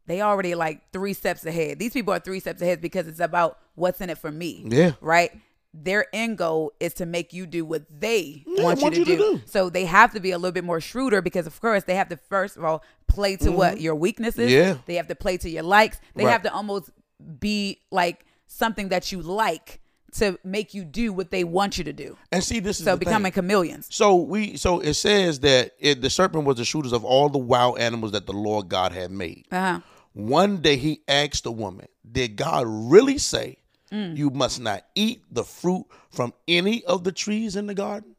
They already like three steps ahead. These people are three steps ahead because it's about what's in it for me. Yeah. Right. Their end goal is to make you do what they Yeah, want, want you, to, you to do. do. So they have to be a little bit more shrewder because, of course, they have to first of all play to what your weaknesses. Mm-hmm. Yeah. They have to play to your likes. They Right. have to almost be like something that you like to make you do what they want you to do. And see, this is So becoming thing. chameleons. So we so it says that it, the serpent was the shooters of all the wild animals that the Lord God had made. Uh huh. One day he asked the woman, "Did God really say Mm. you must not eat the fruit from any of the trees in the garden?"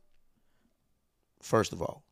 First of all,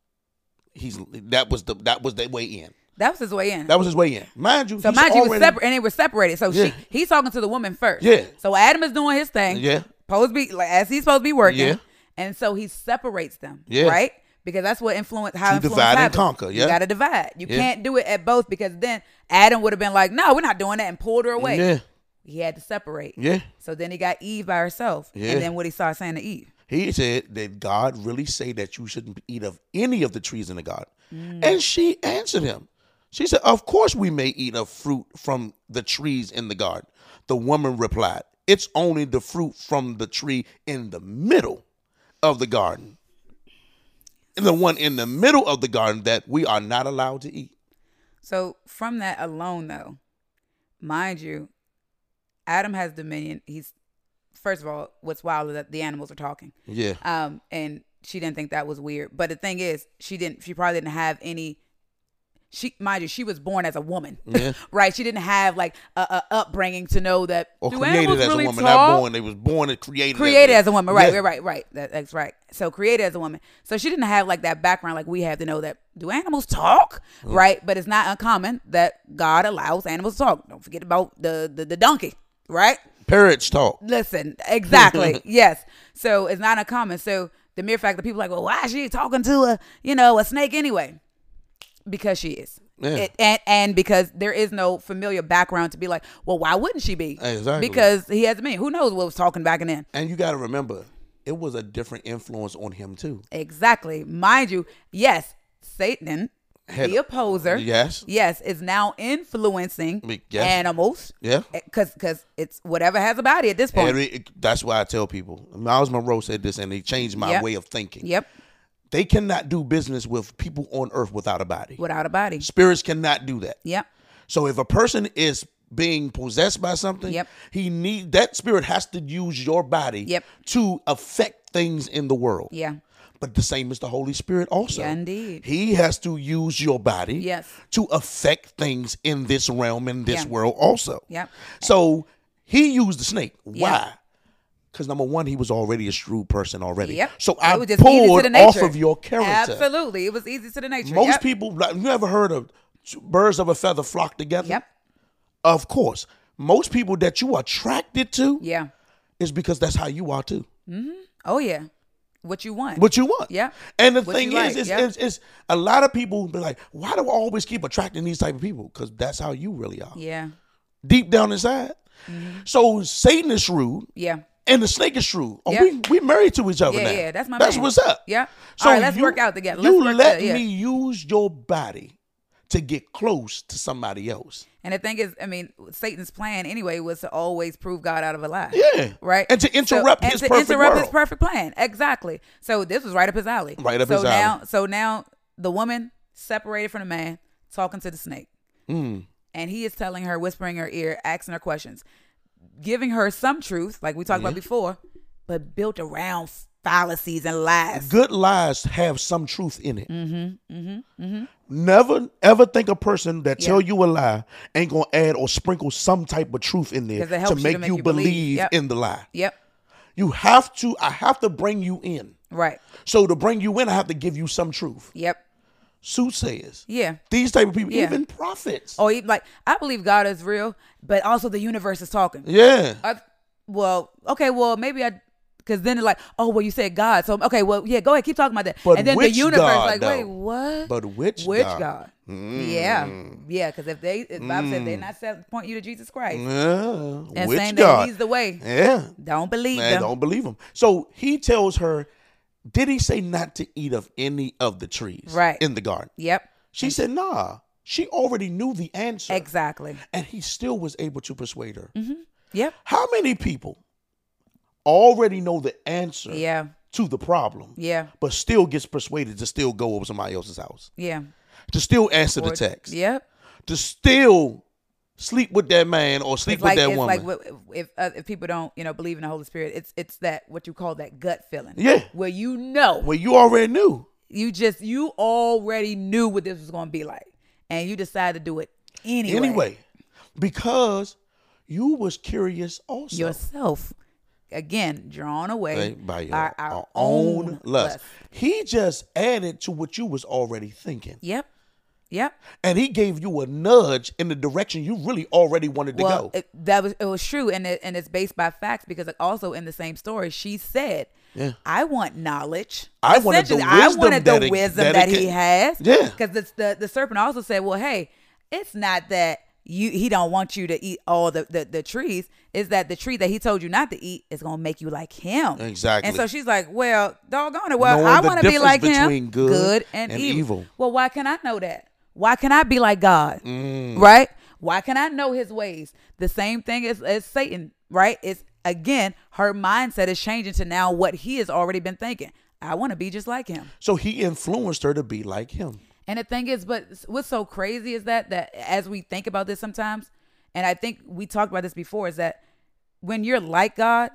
he's that was the that was the way in. That was his way in. That was his way in. Mind you, so mind you, he was already- separate, and they were separated. So Yeah. she, he's talking to the woman first. Yeah. So Adam is doing his thing. Yeah. Supposed to be like as he's supposed to be working. Yeah. And so he separates them. Yeah. Right. Because that's what influence how To influence divide and conquer, yeah. You got to divide. You Yeah. can't do it at both because then Adam would have been like, "No, we're not doing that," and pulled her away. Yeah, He had to separate. yeah. So then he got Eve by herself. Yeah. And then what he started saying to Eve. He said, Did God really say that you shouldn't eat of any of the trees in the garden? Mm. And she answered him. She said, Of course we may eat of fruit from the trees in the garden. The woman replied, It's only the fruit from the tree in the middle of the garden. And the one in the middle of the garden that we are not allowed to eat. So from that alone, though, mind you, Adam has dominion. He's first of all, what's wild is that the animals are talking. Yeah. Um, and she didn't think that was weird. But the thing is, she didn't. She probably didn't have any. She, mind you, she was born as a woman, Yeah. right? She didn't have like a, a upbringing to know that Or do created animals as really a woman, talk? not born. They was born and created. created as a woman, right? Yeah. Right, right, right. That, that's right. So created as a woman. So she didn't have like that background like we have to know that do animals talk, Mm. right? But it's not uncommon that God allows animals to talk. Don't forget about the the, the donkey, right? Parrots talk. Listen, exactly. yes. So it's not uncommon. So the mere fact that people are like, well, why is she talking to a you know a snake anyway? Because she is. Yeah. It, and and because there is no familiar background to be like, well, why wouldn't she be? Exactly. Because he has me. Who knows what was talking back and then? And you got to remember, it was a different influence on him too. Exactly. Mind you, yes, Satan, Had- the opposer, Yes. yes, is now influencing yes. animals. Yeah. Eh, because because it's whatever has a body at this point. It- that's why I tell people. Myles Munroe said this, and they changed my Yep. way of thinking. Yep. They cannot do business with people on earth without a body. Without a body. Spirits cannot do that. Yep. So if a person is being possessed by something, Yep. he need that spirit has to use your body Yep. to affect things in the world. Yeah. But the same is the Holy Spirit also. Yeah, indeed. He has to use your body Yes. to affect things in this realm in this Yeah. world also. Yep. So he used the snake. Why? Because number one, he was already a shrewd person already. Yep. So I was just easy to pulled off of your character. Absolutely. It was easy to the nature. Most Yep. people, you ever heard of birds of a feather flock together? Yep. Of course. Most people that you are attracted to Yeah. is because that's how you are too. Hmm. Oh yeah. What you want. What you want. Yeah. And the What thing is, like, is, yeah. is, is a lot of people be like, why do I always keep attracting these type of people? Because that's how you really are. yeah. Deep down inside. Mm-hmm. So Satan is shrewd Yeah. and the snake is shrewd. Oh, Yeah. we we married to each other Yeah, now. yeah, that's my That's man. what's up. Yeah. So All right, let's you- work out together. Let's you let together, me use your body to get close to somebody else. And the thing is, I mean, Satan's plan anyway was to always prove God out of a lie. Yeah. Right. And to interrupt his perfect plan. and to perfect interrupt world. his perfect plan. Exactly. So this was right up his alley. Right up so his alley. now, So now the woman separated from the man, talking to the snake, Mm. and he is telling her, whispering in her ear, asking her questions, giving her some truth, like we talked about before, but built around fallacies and lies. Good lies have some truth in it. Mm-hmm, mm-hmm, mm-hmm. Never ever think a person that Yeah. tell you a lie ain't gonna add or sprinkle some type of truth in there to make, to make you you believe. believe Yep. in the lie. Yep. You have to. I have to bring you in. Right. So to bring you in, I have to give you some truth. Yep. Soothsayers. Yeah. These type of people, Yeah. even prophets. Oh, even like I believe God is real, but also the universe is talking. Yeah. I, well, okay, well maybe I, because then they're like, oh, well you said God, so okay, well yeah, go ahead, keep talking about that. But and then the universe God, like, wait, what? But which which God? God? Yeah, yeah, because if they, if Bible said they're not set, point you to Jesus Christ Yeah. and which saying God? that He's the way, yeah. don't believe Man, them. don't believe him. So he tells her, did he say not to eat of any of the trees Right. in the garden? Yep, She said, nah. She already knew the answer. exactly. and he still was able to persuade her. Mm-hmm. Yep, How many people already know the answer yeah, to the problem, yeah, but still gets persuaded to still go over somebody else's house, yeah. to still answer the text, Yep, to still sleep with that man or sleep It's with like that woman. like if uh, if people don't you know believe in the Holy Spirit, it's it's that what you call that gut feeling. Yeah. where you know Where you already knew. you just you already knew what this was going to be like, and you decided to do it anyway. Anyway, because you was curious also. yourself again drawn away by your by our, our, own own lust. He just added to what you was already thinking. Yep, yep. And he gave you a nudge in the direction you really already wanted to well, go. it, that was it was true, and it, and it's based by facts because also in the same story, she said, Yeah. "I want knowledge. I wanted the I wisdom wanted that the it- that that, he has. Yeah. because the, the the serpent also said, "Well, hey, it's not that." You, he don't want you to eat all the, the, the trees. Is that the tree that he told you not to eat is gonna make you like him? Exactly. And so she's like, "Well, doggone it. Well, Knowing I want to be like him. between good and, and evil. evil. Well, why can I know that? Why can I be like God? Mm. Right? Why can I know his ways? The same thing as, as Satan, right? It's again, her mindset is changing to now what he has already been thinking. I want to be just like him. so he influenced her to be like him. And the thing is, but what's so crazy is that that as we think about this sometimes, and I think we talked about this before, is that when you're like God,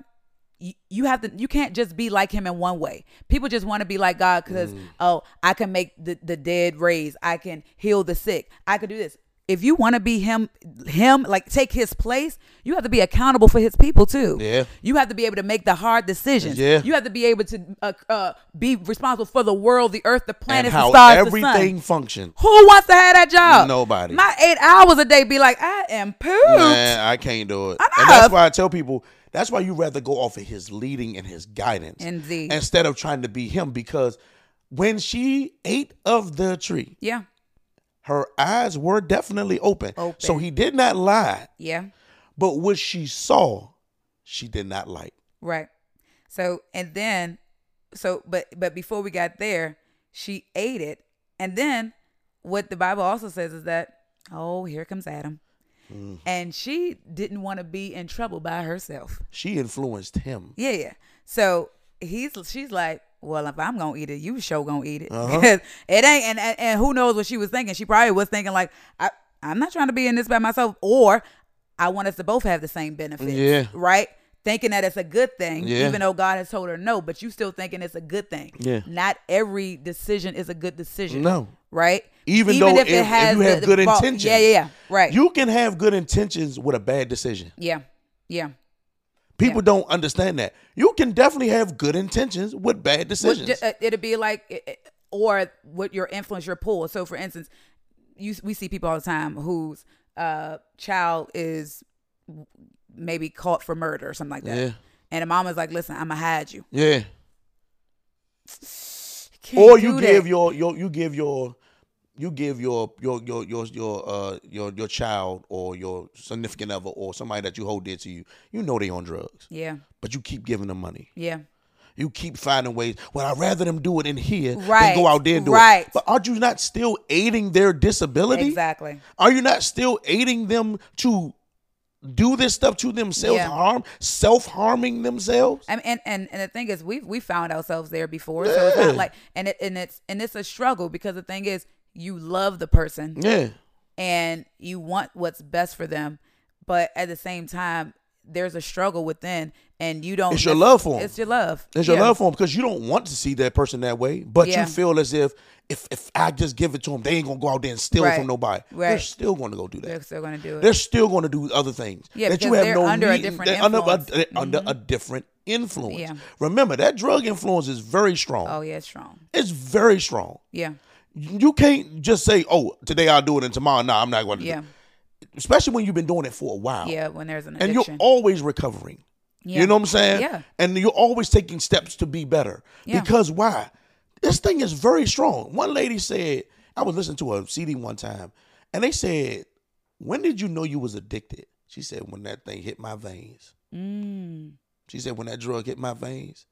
you, you have to you can't just be like him in one way. People just want to be like God because mm. oh, I can make the, the dead raise, I can heal the sick, I could do this. If you want to be him, him like take his place, you have to be accountable for his people too. Yeah. you have to be able to make the hard decisions. Yeah. you have to be able to uh, uh, be responsible for the world, the earth, the And how the stars, the sun. everything functioned. Who wants to have that job? Nobody. My eight hours a day be like, I am pooped. Man, I can't do it. I And that's why I tell people that's why you rather go off of his leading and his guidance Indeed. instead of trying to be him because when she ate of the tree, Yeah, her eyes were definitely open. Open. So he did not lie, yeah, but what she saw, she did not like. right. So and then, so but but before we got there, she ate it, and then what the Bible also says is that oh here comes Adam, Mm. and she didn't want to be in trouble by herself. She influenced him. Yeah, yeah. So he's she's like, well, if I'm gonna eat it, you sure gonna eat it. Uh-huh. it ain't, and, and and who knows what she was thinking? She probably was thinking like, I I'm not trying to be in this by myself, or I want us to both have the same benefits. Yeah. Right. Thinking that it's a good thing, Yeah. even though God has told her no, but you still thinking it's a good thing. Yeah. Not every decision is a good decision. No. Right. Even, though if, if you have good fault- intentions. Yeah, yeah, yeah. Right. You can have good intentions with a bad decision. yeah. Yeah. People Yeah. don't understand that. You can definitely have good intentions with bad decisions. ju- uh, it'd be like, or what your influence, your pull. So, for instance, you we see people all the time whose uh, child is maybe caught for murder or something like that, Yeah. and the mama's like, "Listen, I'm gonna hide you." yeah. Can't or you give that. your your you give your you give your your your your your uh your your child or your significant other or somebody that you hold dear to you. You know they on drugs, yeah, but you keep giving them money. yeah, You keep finding ways. Well, I'd rather them do it in here Right, than go out there and do right. it. But aren't you not still aiding their disability? exactly. Are you not still aiding them to do this stuff to themselves, Yeah. harm, self harming themselves? I mean, and, and and the thing is, we we found ourselves there before, so it's not like, and it and it's and it's a struggle because the thing is, you love the person, Yeah. and you want what's best for them but at the same time there's a struggle within and you don't It's your love for 'em. it's your love It's your Yeah. love for them because you don't want to see that person that way, but Yeah. you feel as if if if I just give it to them, they ain't gonna go out there and steal Right. from nobody. Right. They're still gonna go do that. they're still gonna do it They're still gonna do other things Yeah, that you have they're no under a different they're under, a, influence. Mm-hmm. under a different influence. Yeah. Remember that drug influence is very strong. oh yeah it's strong It's very strong. yeah You can't just say, "Oh, today I'll do it," and tomorrow, no, I'm not going to. yeah do it. Especially when you've been doing it for a while. yeah when there's an and you're always recovering. Yeah. You know what I'm saying? Yeah. And you're always taking steps to be better. Yeah. Because why? This thing is very strong. One lady said, I was listening to a CD one time, and they said, When did you know you was addicted? She said, When that thing hit my veins. mm. She said, When that drug hit my veins,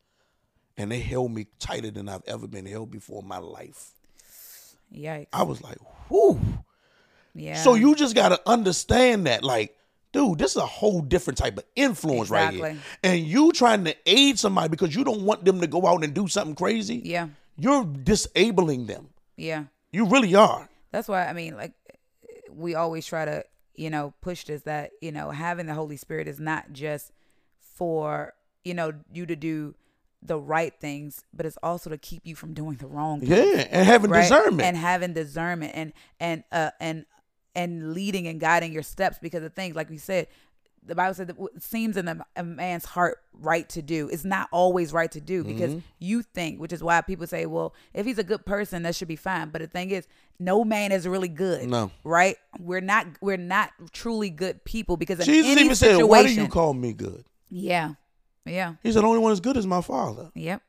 and they held me tighter than I've ever been held before in my life. Yikes I was like, whew. yeah So you just gotta understand that, like, dude, this is a whole different type of influence right here. Exactly. And you trying to aid somebody because you don't want them to go out and do something crazy. yeah You're disabling them. yeah You really are. that's why i mean like we always try to you know, push this that, you know, having the Holy Spirit is not just for, you know, you to do the right things, but it's also to keep you from doing the wrong things Yeah, and having right? discernment. and having discernment and and uh and and leading and guiding your steps because the things like we said the bible said that what seems in a, a man's heart right to do is not always right to do because Mm-hmm. you think which is why people say well if he's a good person that should be fine but the thing is no man is really good No. right we're not we're not truly good people because in Jesus any even said, situation "Why do you call me good?" yeah yeah He said, "The only one as good as my Father." Yep.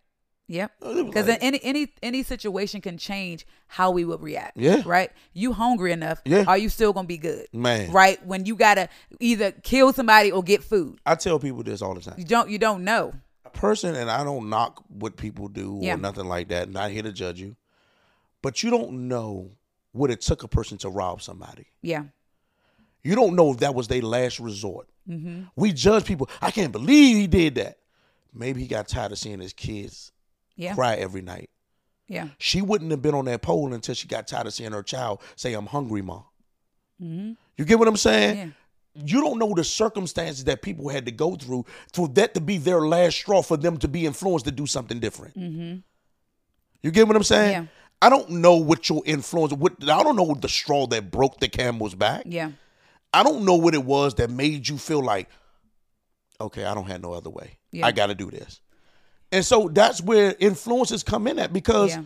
Yep. Because like- any any any situation can change how we would react. Yeah. Right. You hungry enough? Yeah. Are you still gonna be good? Man. Right. When you gotta either kill somebody or get food, I tell people this all the time. you don't you don't know. A person, and I don't knock what people do Yeah. or nothing like that. Not here to judge you, but you don't know what it took a person to rob somebody. Yeah. You don't know if that was their last resort. Mm-hmm. We judge people. I can't believe he did that. Maybe he got tired of seeing his kids Yeah. cry every night. Yeah. She wouldn't have been on that pole until she got tired of seeing her child say, "I'm hungry, mom." You get what I'm saying? Mm-hmm. Yeah. You don't know the circumstances that people had to go through for that to be their last straw for them to be influenced to do something different. Mm-hmm. You get what I'm saying? Mm-hmm. Yeah. I don't know what your influence. What I don't know the straw that broke the camel's back. Yeah. I don't know what it was that made you feel like, okay, I don't have no other way. Yeah. I got to do this. And so that's where influences come in at because Yeah.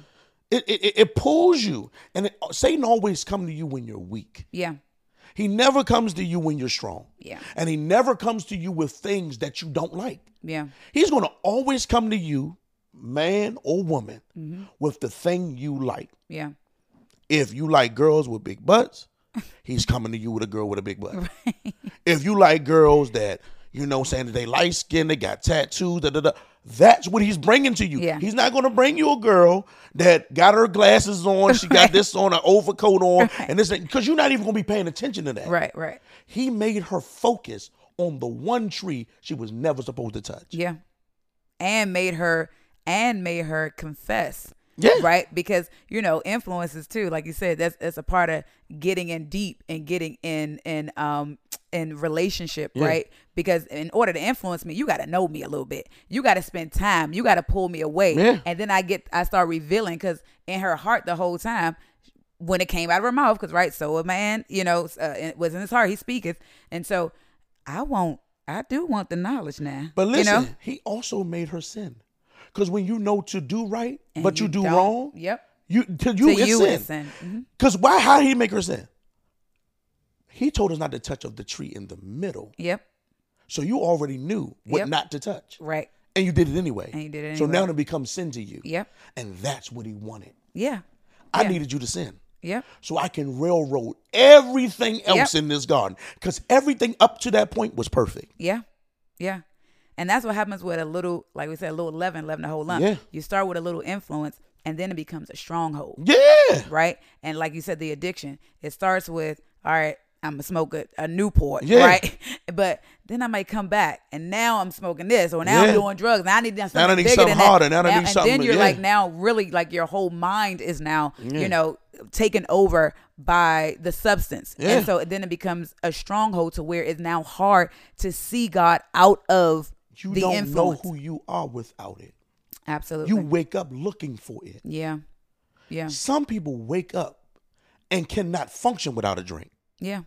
it, it it pulls you. And it, Satan always come to you when you're weak. Yeah. He never comes to you when you're strong. Yeah. And he never comes to you with things that you don't like. Yeah. He's going to always come to you, man or woman, Mm-hmm. with the thing you like. Yeah. If you like girls with big butts, he's coming to you with a girl with a big butt. If you like girls that, you know, saying that they light skin, they got tattoos, da, da, da, that's what he's bringing to you. Yeah. He's not going to bring you a girl that got her glasses on, she got this on, an overcoat on, and this, because you're not even going to be paying attention to that. Right. Right. He made her focus on the one tree she was never supposed to touch. Yeah. And made her and made her confess. Yeah. Right? Because, you know, influences too, like you said, that's that's a part of getting in deep and getting in in um in relationship, right? Because in order to influence me, you gotta know me a little bit. You gotta spend time. You gotta pull me away. Yeah. And then I get I start revealing because in her heart the whole time when it came out of her mouth, because right, so a man, you know, uh, it was in his heart, he speaketh, and so I want, I do want the knowledge now. But listen, you know? he also made her sin. Because when you know to do right, And but you, do don't- wrong, Yep. you to you, to it's you sin. it's sin. Mm-hmm. Because why? How did he make her sin? He told us not to touch of the tree in the middle. Yep. So you already knew what Yep. not to touch, Right. and you did it anyway. And you did it So now it becomes sin to you. Yep. And that's what he wanted. Yeah. I Yeah. needed you to sin. Yep. So I can railroad everything else Yep. in this garden. Because everything up to that point was perfect. Yeah. Yeah. And that's what happens with a little, like we said, a little leaven, leaven the whole lump. Yeah. You start with a little influence and then it becomes a stronghold. Yeah. Right. And like you said, the addiction, it starts with, all right, I'm gonna smoke a, a Newport, Yeah. right? But then I might come back, and now I'm smoking this, or now Yeah. I'm doing drugs. Now I need something Now I need bigger something than harder. that. Now I need and something- then you're yeah. like now really like your whole mind is now you know taken over by the substance, Yeah. and so then it becomes a stronghold to where it's now hard to see God out of You the don't influence. know who you are without it. Absolutely. You wake up looking for it. yeah. Yeah. Some people wake up and cannot function without a drink. Yeah.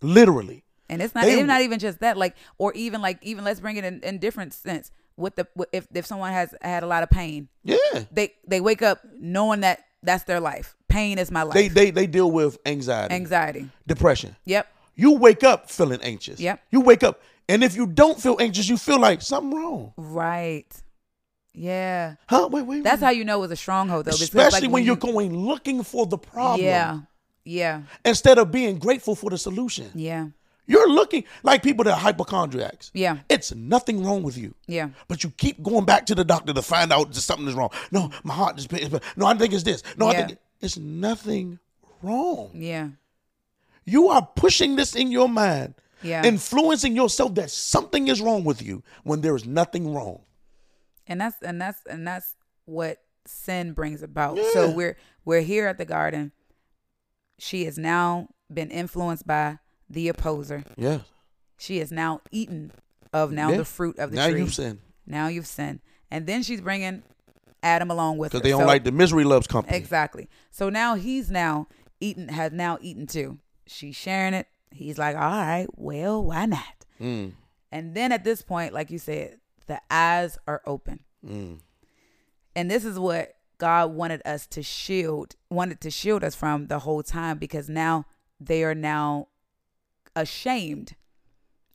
Literally. And it's not They- even not even just that, like, or even like even let's bring it in, in different sense. With the if if someone has had a lot of pain, Yeah. they they wake up knowing that that's their life. Pain is my life. They they they deal with anxiety, Anxiety. depression. Yep. You wake up feeling anxious. Yep. You wake up and if you don't feel anxious, you feel like something wrong. Right. Yeah. Huh? Wait, wait. That's how you know it's a stronghold though. Especially like, when, you're you- going looking for the problem. Yeah. Yeah. Instead of being grateful for the solution. Yeah. You're looking like people that are hypochondriacs. Yeah. It's nothing wrong with you. Yeah. But you keep going back to the doctor to find out that something is wrong. No, my heart is. No, I think it's this. No, I think it's nothing wrong. Yeah. You are pushing this in your mind, Yeah. influencing yourself that something is wrong with you when there is nothing wrong. and that's and that's and that's what sin brings about so we're we're here at the garden she has now been influenced by the opposer. Yeah. She has now eaten of now Yeah. the fruit of the Now tree. Now you've sinned Now you've sinned, and then she's bringing Adam along with her. because they don't So- like the misery loves company. Exactly. So now he's now eaten, has now eaten too. She's sharing it. He's like, all right, well, why not? Mm, And then at this point, like you said, the eyes are open. mm, And this is what God wanted us to shield, wanted to shield us from the whole time because now they are now ashamed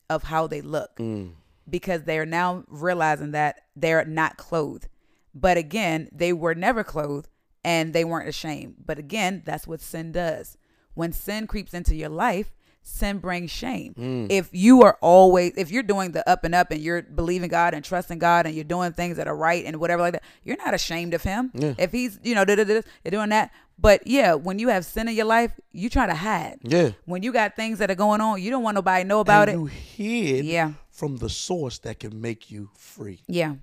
of how they look mm. because they are now realizing that they're not clothed. But again, they were never clothed and they weren't ashamed. But again, that's what sin does. When sin creeps into your life, sin brings shame. Mm. If you are always, if you're doing the up and up and you're believing God and trusting God and you're doing things that are right and whatever like that, you're not ashamed of Him. Yeah. If He's, you know, you're doing that. But yeah, when you have sin in your life, you try to hide. Yeah. When you got things that are going on, you don't want nobody to know about and it. you hid Yeah. from the source that can make you free. Yeah.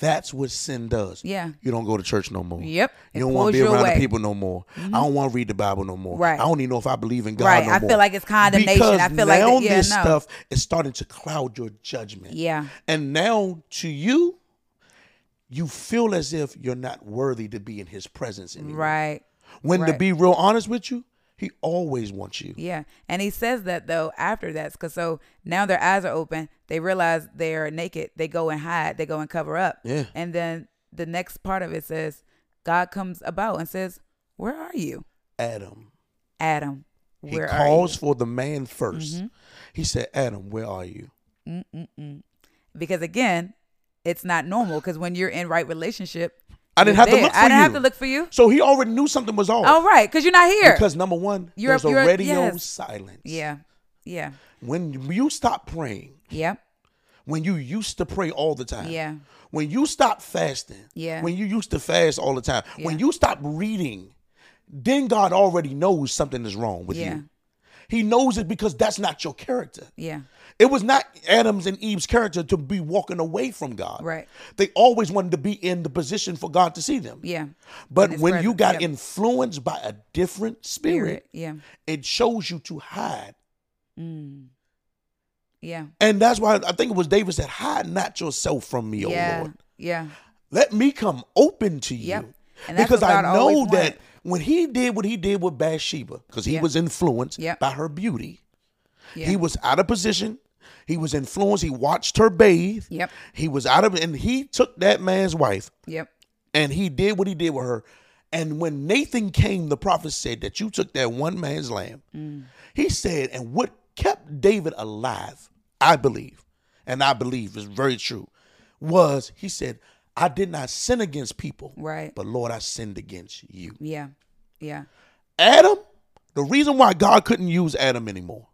That's what sin does. Yeah. You don't go to church no more. Yep. You don't want to be around. Mm-hmm. the people no more. I don't want to read the Bible no more. Right. I don't even know if I believe in God Right. no I more. feel like it's condemnation. Because I feel like now yeah, this no. stuff is starting to cloud your judgment. Yeah. And now to you, you feel as if you're not worthy to be in his presence anymore. Right. When to be real honest with you, he always wants you. Yeah. And he says that though after that, because so now their eyes are open. They realize they're naked. They go and hide. They go and cover up. Yeah. And then the next part of it says, God comes about and says, "Where are you, Adam. Adam? He Where calls for the man 1st Mm-hmm. He said, Adam, where are you? you?" Mm-mm-mm. Because again, it's not normal. Because when you're in right relationship, I didn't have to look for I didn't you. have to look for you. So he already knew something was off. Oh, right. Because you're not here. Because number one, You're- there's a you're- radio yes. silence. yeah. Yeah. When you stop praying, Yep. when you used to pray all the time. Yeah. When you stop fasting. Yeah. When you used to fast all the time. Yeah. When you stop reading, then God already knows something is wrong with Yeah. you. He knows it because that's not your character. Yeah. It was not Adam's and Eve's character to be walking away from God. Right. They always wanted to be in the position for God to see them. Yeah. But when you got yep. influenced by a different spirit, Spirit. Yeah. it shows you to hide. Mm. Yeah. And that's why I think it was David said, Hide not yourself from me, O yeah. Lord. Yeah. Let me come open to you. Yep. Because I know that when he did what he did with Bathsheba, because he Yep. was influenced by her beauty, Yeah. he was out of position. He was influenced. He watched her bathe. Yep. He was out of, and he took that man's wife Yep. and he did what he did with her. And when Nathan came, the prophet said that you took that one man's lamb. Mm. He said, and what kept David alive, I believe, and I believe is very true, was he said, I did not sin against people, Right. but Lord, I sinned against you. Yeah. Yeah. Adam, the reason why God couldn't use Adam anymore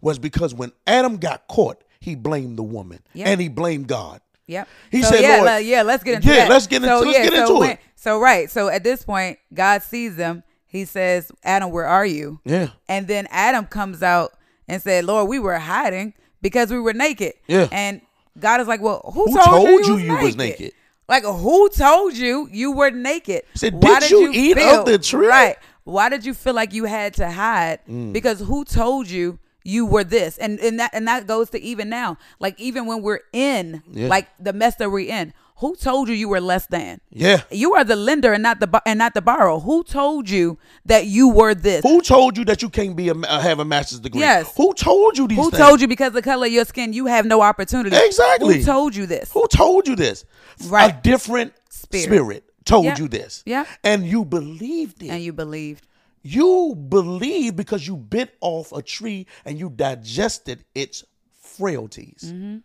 was because when Adam got caught, he blamed the woman Yeah. and he blamed God. Yep. He so said, yeah, Lord- yeah, let's get into Yeah, that. let's get into- so, let's yeah, get so into when- it. So right, so at this point, God sees them. He says, "Adam, where are you?" Yeah. And then Adam comes out and said, "Lord, we were hiding because we were naked." Yeah. And God is like, "Well, who, Who told, told you, you you, you was, was naked? naked? Like, who told you you were naked? Said, "Did you eat of the tree?" Right. Why did you feel like you had to hide? Mm. Because who told you you were this? And and that and that goes to even now. Like even when we're in Yeah. like the mess that we're in, who told you you were less than? Yeah. You are the lender and not the and not the borrower. Who told you that you were this? Who told you that you can't be a uh, have a master's degree? Yes. Who told you these Who things? told you because the color of your skin you have no opportunity? Exactly. Who told you this? Who told you this? Right. A different Spirit. spirit, told Yeah. you this. Yeah. And you believed it. And you believed. You believe because you bit off a tree and you digested its frailties. Mm-hmm.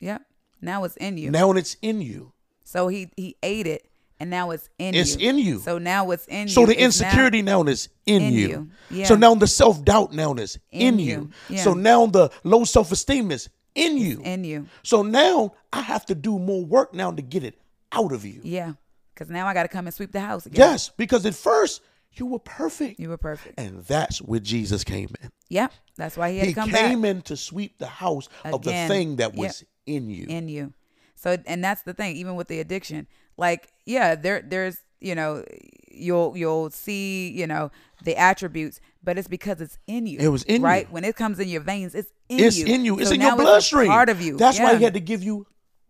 Yep. Now it's in you. Now it's in you. So he he ate it, and now it's in It's you. in you. So now it's in So you. So the It's now- insecurity now, is in, in you. you. Yeah. So now the self doubt now is in, In you. you. Yeah. So now the low self esteem is in you. in you. So now I have to do more work now to get it out of you. Yeah. Because now I got to come and sweep the house again. Yes, because at first you were perfect. You were perfect. And that's where Jesus came in. Yep. That's why he had He come came back in to sweep the house of the thing that Yep. was in you. in you. So and that's the thing. Even with the addiction, like yeah, there there's you know you'll you'll see you know the attributes, but it's because it's in you. It was in right? you. When it comes in your veins, it's in It's you. in you. It's So in your bloodstream. part of you. That's why he had to give you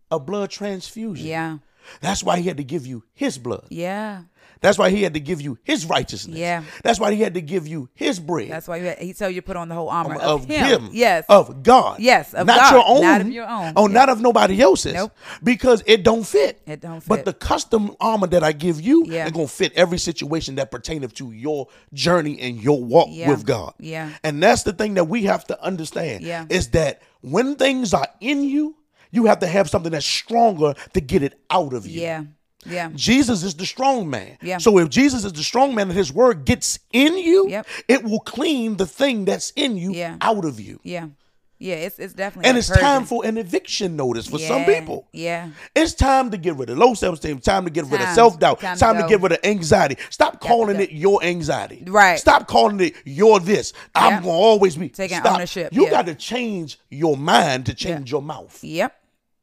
a blood transfusion. Yeah. That's why he had to give you his blood. Yeah. That's why he had to give you his righteousness. Yeah. That's why he had to give you his bread. That's why you, he tell you to put on the whole armor um, of, of him. him. Yes. Of God. Yes, of not God, your own. not of your own. Oh, Yeah. not of nobody else's. Nope. Because it don't fit. It don't fit. But the custom armor that I give you Yeah. is gonna fit every situation that pertaineth to your journey and your walk Yeah. with God. Yeah. And that's the thing that we have to understand. Yeah. Is that when things are in you, you have to have something that's stronger to get it out of you. yeah. Yeah. Jesus is the strong man. Yeah. So if Jesus is the strong man and his word gets in you, Yep. it will clean the thing that's in you Yeah. out of you. Yeah. Yeah. It's it's definitely And it's time for an eviction notice for some people. Yeah. It's time to get rid of low self esteem, time to get rid of self doubt, Time time, to to, get rid of anxiety. Stop calling it your anxiety. Right. Stop calling it your this. I'm going to always be. Taking Stop. ownership, You yeah. got to change your mind to change your mouth. Yep.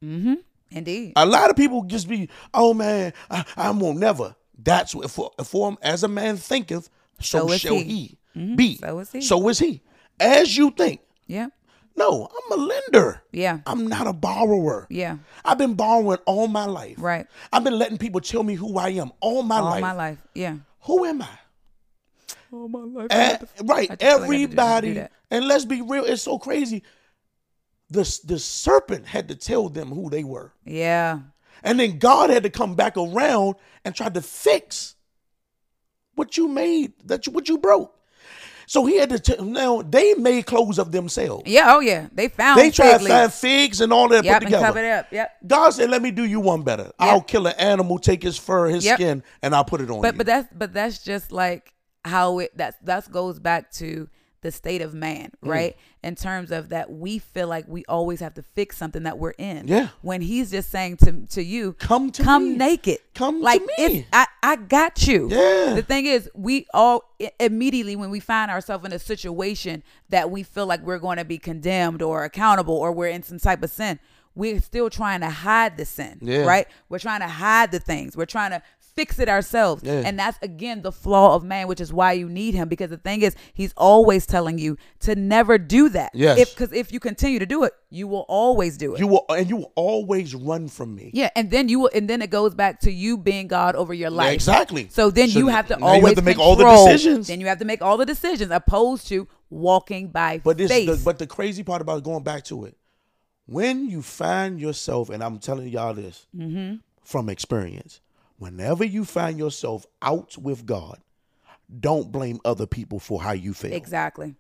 Mm-hmm. Indeed. A lot of people just be, oh man, I, I won't never. That's what for, for him as a man thinketh, so, So shall he. Mm-hmm. be. So is he. So is he. As you think. Yeah. No, I'm a lender. Yeah. I'm not a borrower. Yeah. I've been borrowing all my life. Right. I've been letting people tell me who I am all my All life. All my life. Yeah. Who am I? All my life. And- right. I just feel like I have to do- Everybody. and let's be real, it's so crazy. The, the serpent had to tell them who they were. Yeah. And then God had to come back around and try to fix what you made, that you, what you broke. So he had to tell now they made clothes of themselves. Yeah. Oh yeah. They found. They tried to find figs and all that Yep. put And cover it up. Yep. God said, "Let me do you one better. I'll kill an animal, take his fur, his Yep. skin, and I'll put it on But you." but that's but that's just like how it that's that goes back to the state of man, Mm. right? In terms of that we feel like we always have to fix something that we're in. Yeah. When he's just saying to to you, Come to come me. naked. Come to like me. If, I I got you. Yeah. The thing is, we all immediately when we find ourselves in a situation that we feel like we're going to be condemned or accountable or we're in some type of sin, we're still trying to hide the sin, Yeah. right? We're trying to hide the things. We're trying to fix it ourselves. Yeah. And that's again the flaw of man, which is why you need him. Because the thing is, he's always telling you to never do that. Yes. Because if you continue to do it, you will always do it. you will, and you will always run from me. yeah, and then you will, and then it goes back to you being God over your life. exactly. So then So you have to you have always to make all the decisions. Then you have to make all the decisions, opposed to walking by But this, faith. the, but the crazy part about going back to it, when you find yourself, and I'm telling y'all this Mm-hmm. from experience, whenever you find yourself out with God, don't blame other people for how you feel. exactly.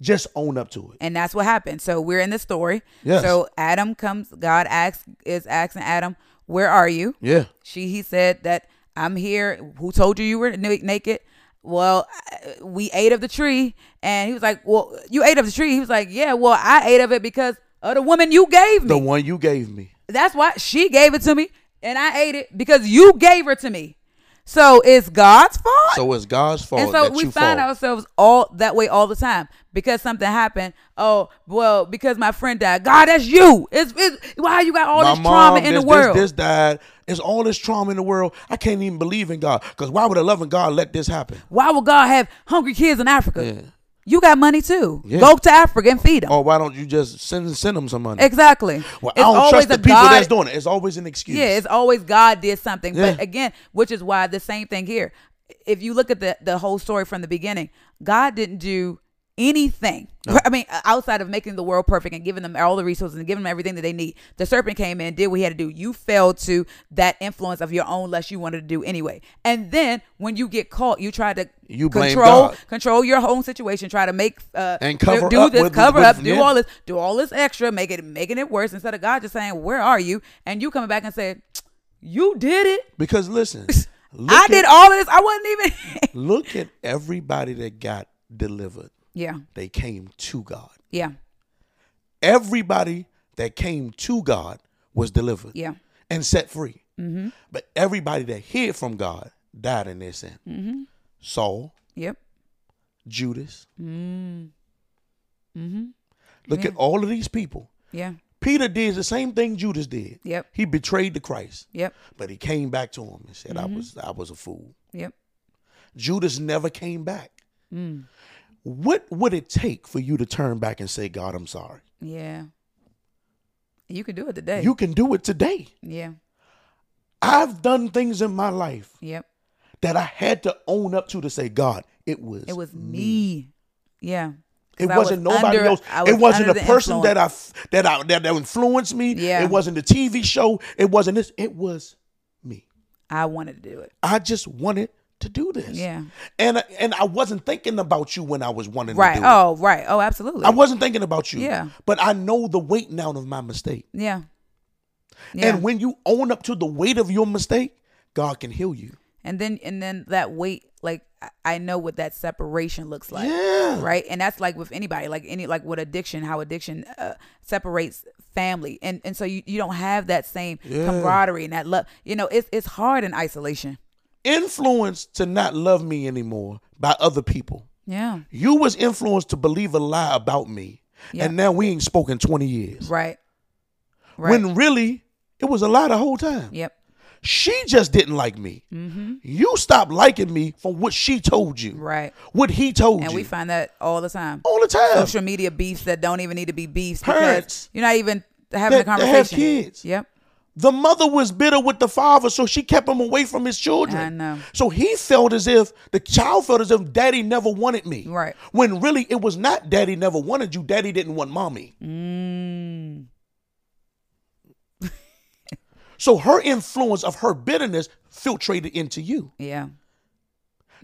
Just own up to it. And that's what happened. So we're in the story. Yes. So Adam comes. God asks is asking Adam, "Where are you?" Yeah. She he said that I'm here. Who told you you were naked? Well, uh, we ate of the tree, and he was like, "Well, you ate of the tree." He was like, "Yeah, well, I ate of it because of the woman you gave me. The one you gave me. That's why she gave it to me, and I ate it because you gave her to me. So it's God's fault." So it's God's fault and so we find fall. ourselves all that way all the time because something happened. Oh, well, because my friend died. God, that's you. It's, it's why you got all My this trauma mom, in this, the world. This, this died. It's all this trauma in the world. I can't even believe in God. Because why would a loving God let this happen? Why would God have hungry kids in Africa? Yeah. You got money too. Yeah. Go to Africa and feed them. Or oh, why don't you just send send them some money? Exactly. Well, It's I don't always trust the people God- that's doing it. It's always an excuse. Yeah, it's always God did something. But again, which is why the same thing here. If you look at the the whole story from the beginning, God didn't do anything. I mean, outside of making the world perfect and giving them all the resources and giving them everything that they need. The serpent came in, did what he had to do. You fell to that influence of your own lust you wanted to do anyway. And then when you get caught, you try to You control God. control your own situation, try to make uh And cover do up this, with- cover with- up, do yeah. all this, do all this extra, make it making it worse instead of God just saying, "Where are you?" and you coming back and say, "You did it. Because listen, I at, did all of this. I wasn't even." Look at everybody that got delivered. Yeah, They came to God. yeah, Everybody that came to God was delivered yeah, and set free. But everybody that hid from God died in their sin. Saul, yep, Judas. Mm-hmm. Look at all of these people. yeah, Peter did the same thing Judas did. Yep. He betrayed the Christ. yep, But he came back to him and said, Mm-hmm. I was I was a fool. yep, Judas never came back. Mm. What would it take for you to turn back and say, God, I'm sorry? Yeah. You can do it today. You can do it today. yeah. I've done things in my life Yep. that I had to own up to to say, God, it was It was me. Yeah, It wasn't was nobody under- else. Was It wasn't a the person that I that I that, that influenced me. Yeah. It wasn't the TV show. It wasn't this. It was me. I wanted to do it. I just wanted to do this. Yeah. And and I wasn't thinking about you when I was wanting Right. to do it. Oh, right. Oh, absolutely. I wasn't thinking about you. Yeah. But I know the weight now of my mistake. yeah. Yeah. And when you own up to the weight of your mistake, God can heal you. and then and then that weight like I- know what that separation looks like. Yeah. Right? And that's like with anybody, like any like with addiction, how addiction uh, separates family. And and so you, you don't have that same camaraderie and that love. You know, it's it's hard in isolation. Influenced to not love me anymore by other people. Yeah. You was influenced to believe a lie about me. Yeah. And now we ain't spoken 20 years. Right. Right. When really it was a lie the whole time. yep. She just didn't like me. Mm-hmm. You stopped liking me from what she told you. Right. What he told And you. And we find that all the time. all the time. Social media beefs that don't even need to be beefs Parents because you're not even having that- a that have conversation. kids. Yep. The mother was bitter with the father, so she kept him away from his children. I know. So he felt as if the child felt as if daddy never wanted me. Right. When really it was not daddy never wanted you, daddy didn't want mommy. Mm. So her influence of her bitterness filtrated into you. Yeah.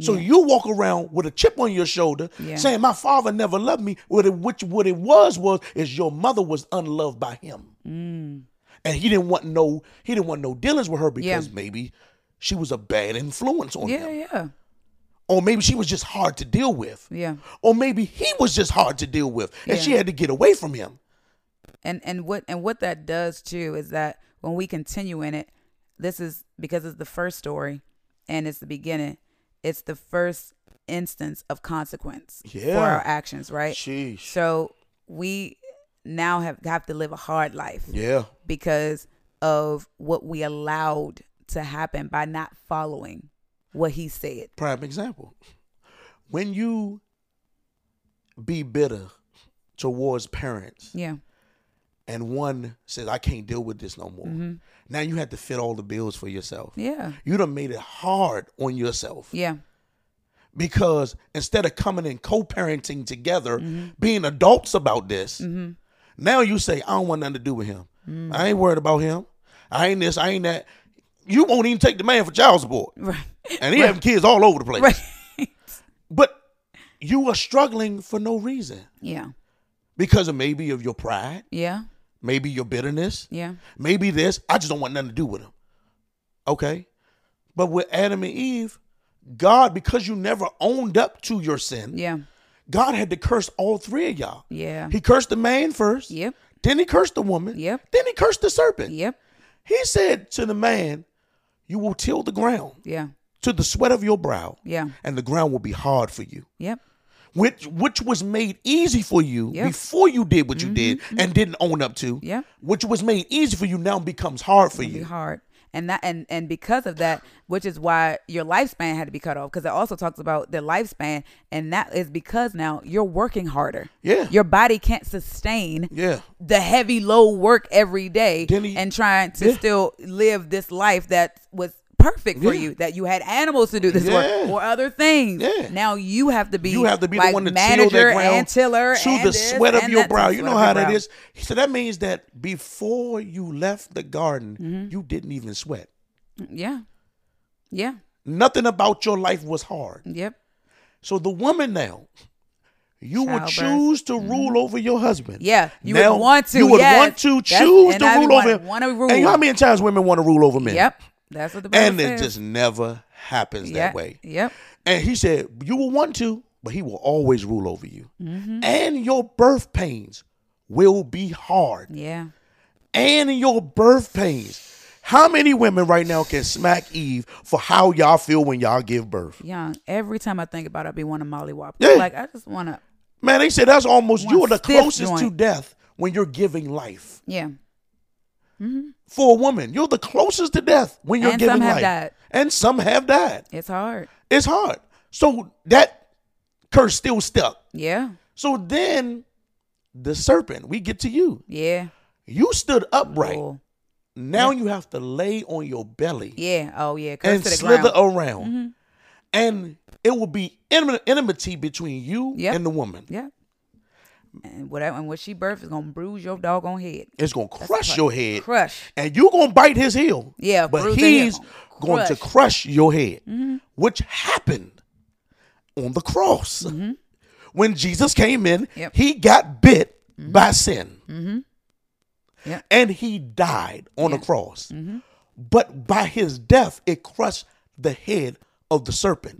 So you walk around with a chip on your shoulder Yeah. saying, My father never loved me. What it, which, what it was was is your mother was unloved by him. And he didn't want no he didn't want no dealings with her because. Yeah. maybe she was a bad influence on Yeah. him. Yeah. Yeah. Or maybe she was just hard to deal with. Yeah. Or maybe he was just hard to deal with. And Yeah. she had to get away from him. and and what and what that does too is that when we continue in it this is because it's the first story and it's the beginning it's the first instance of consequence for our actions right Sheesh. so we now have have to live a hard life Yeah. because of what we allowed to happen by not following what he said Prime example. When you be bitter towards parents yeah and one says, I can't deal with this no more. Mm-hmm. Now you have to fit all the bills for yourself. yeah You done made it hard on yourself yeah because instead of coming and co-parenting together, Mm-hmm. being adults about this, now you say, I don't want nothing to do with him. Mm. I ain't worried about him. I ain't this, I ain't that. You won't even take the man for child support. right And he having kids all over the place. right But you are struggling for no reason. yeah Because of maybe of your pride, yeah maybe your bitterness, yeah maybe this. I just don't want nothing to do with him. Okay? But with Adam and Eve, God, because you never owned up to your sin, yeah God had to curse all three of y'all. yeah He cursed the man first. Yep. Then he cursed the woman. Yep. Then he cursed the serpent. yep He said to the man, You will till the ground yeah to the sweat of your brow, yeah and the ground will be hard for you. yep Which which was made easy for you Yep. before you did what you did mm-hmm, mm-hmm. and didn't own up to. Yep. Which was made easy for you now becomes hard for you. hard and that and and because of that which is why your lifespan had to be cut off because it also talks about the lifespan and that is because now you're working harder Yeah. your body can't sustain Yeah. the heavy low work every day he- and trying to Yeah. still live this life that was perfect for Yeah. you that you had animals to do this Yeah. work or other things Yeah. now you have to be You have to be like the one to manager till that and tiller to and the this sweat of your brow. You know how that brow. is. So that means that before you left the garden, Mm-hmm. you didn't even sweat. yeah yeah Nothing about your life was hard. yep So the woman now, you would choose to rule over your husband. Mm-hmm. Yeah, you Now, would want to. You would yes. want to choose to rule over him. Want to rule? And you know how many times women want to rule over men? Yep, that's what the Bible And it just never happens Yep, that way. Yep. And he said, You will want to, but he will always rule over you. Mm-hmm. And your birth pains will be hard. Yeah. And your birth pains. How many women right now can smack Eve for how y'all feel when y'all give birth? Young. Every time I think about it, I be one of Molly Wop. Yeah. Like I just want to. Man, they said that's almost you are the closest to death when you're giving life. Yeah. Mm-hmm. For a woman, you're the closest to death when you're And giving some have life. died. And some have died. It's hard. It's hard. So that curse still stuck. Yeah. So then the serpent, we get to you. Yeah. You stood upright. Bull. Now you have to lay on your belly Yeah. Oh yeah. Curse and to the slither ground. around. Mm-hmm. And it will be enmity between you Yep. and the woman. Yeah. And whatever, and what she birth is gonna bruise your doggone head. It's gonna crush your head. Crush. And you're gonna bite his heel. Yeah, But bruise the heel. he's going to Crush. Mm-hmm. your head. Which happened on the cross. When Jesus came in, Mm-hmm. Yep. he got bit by sin. Yep. And he died on the cross. Mm-hmm. But by his death, it crushed the head of the serpent.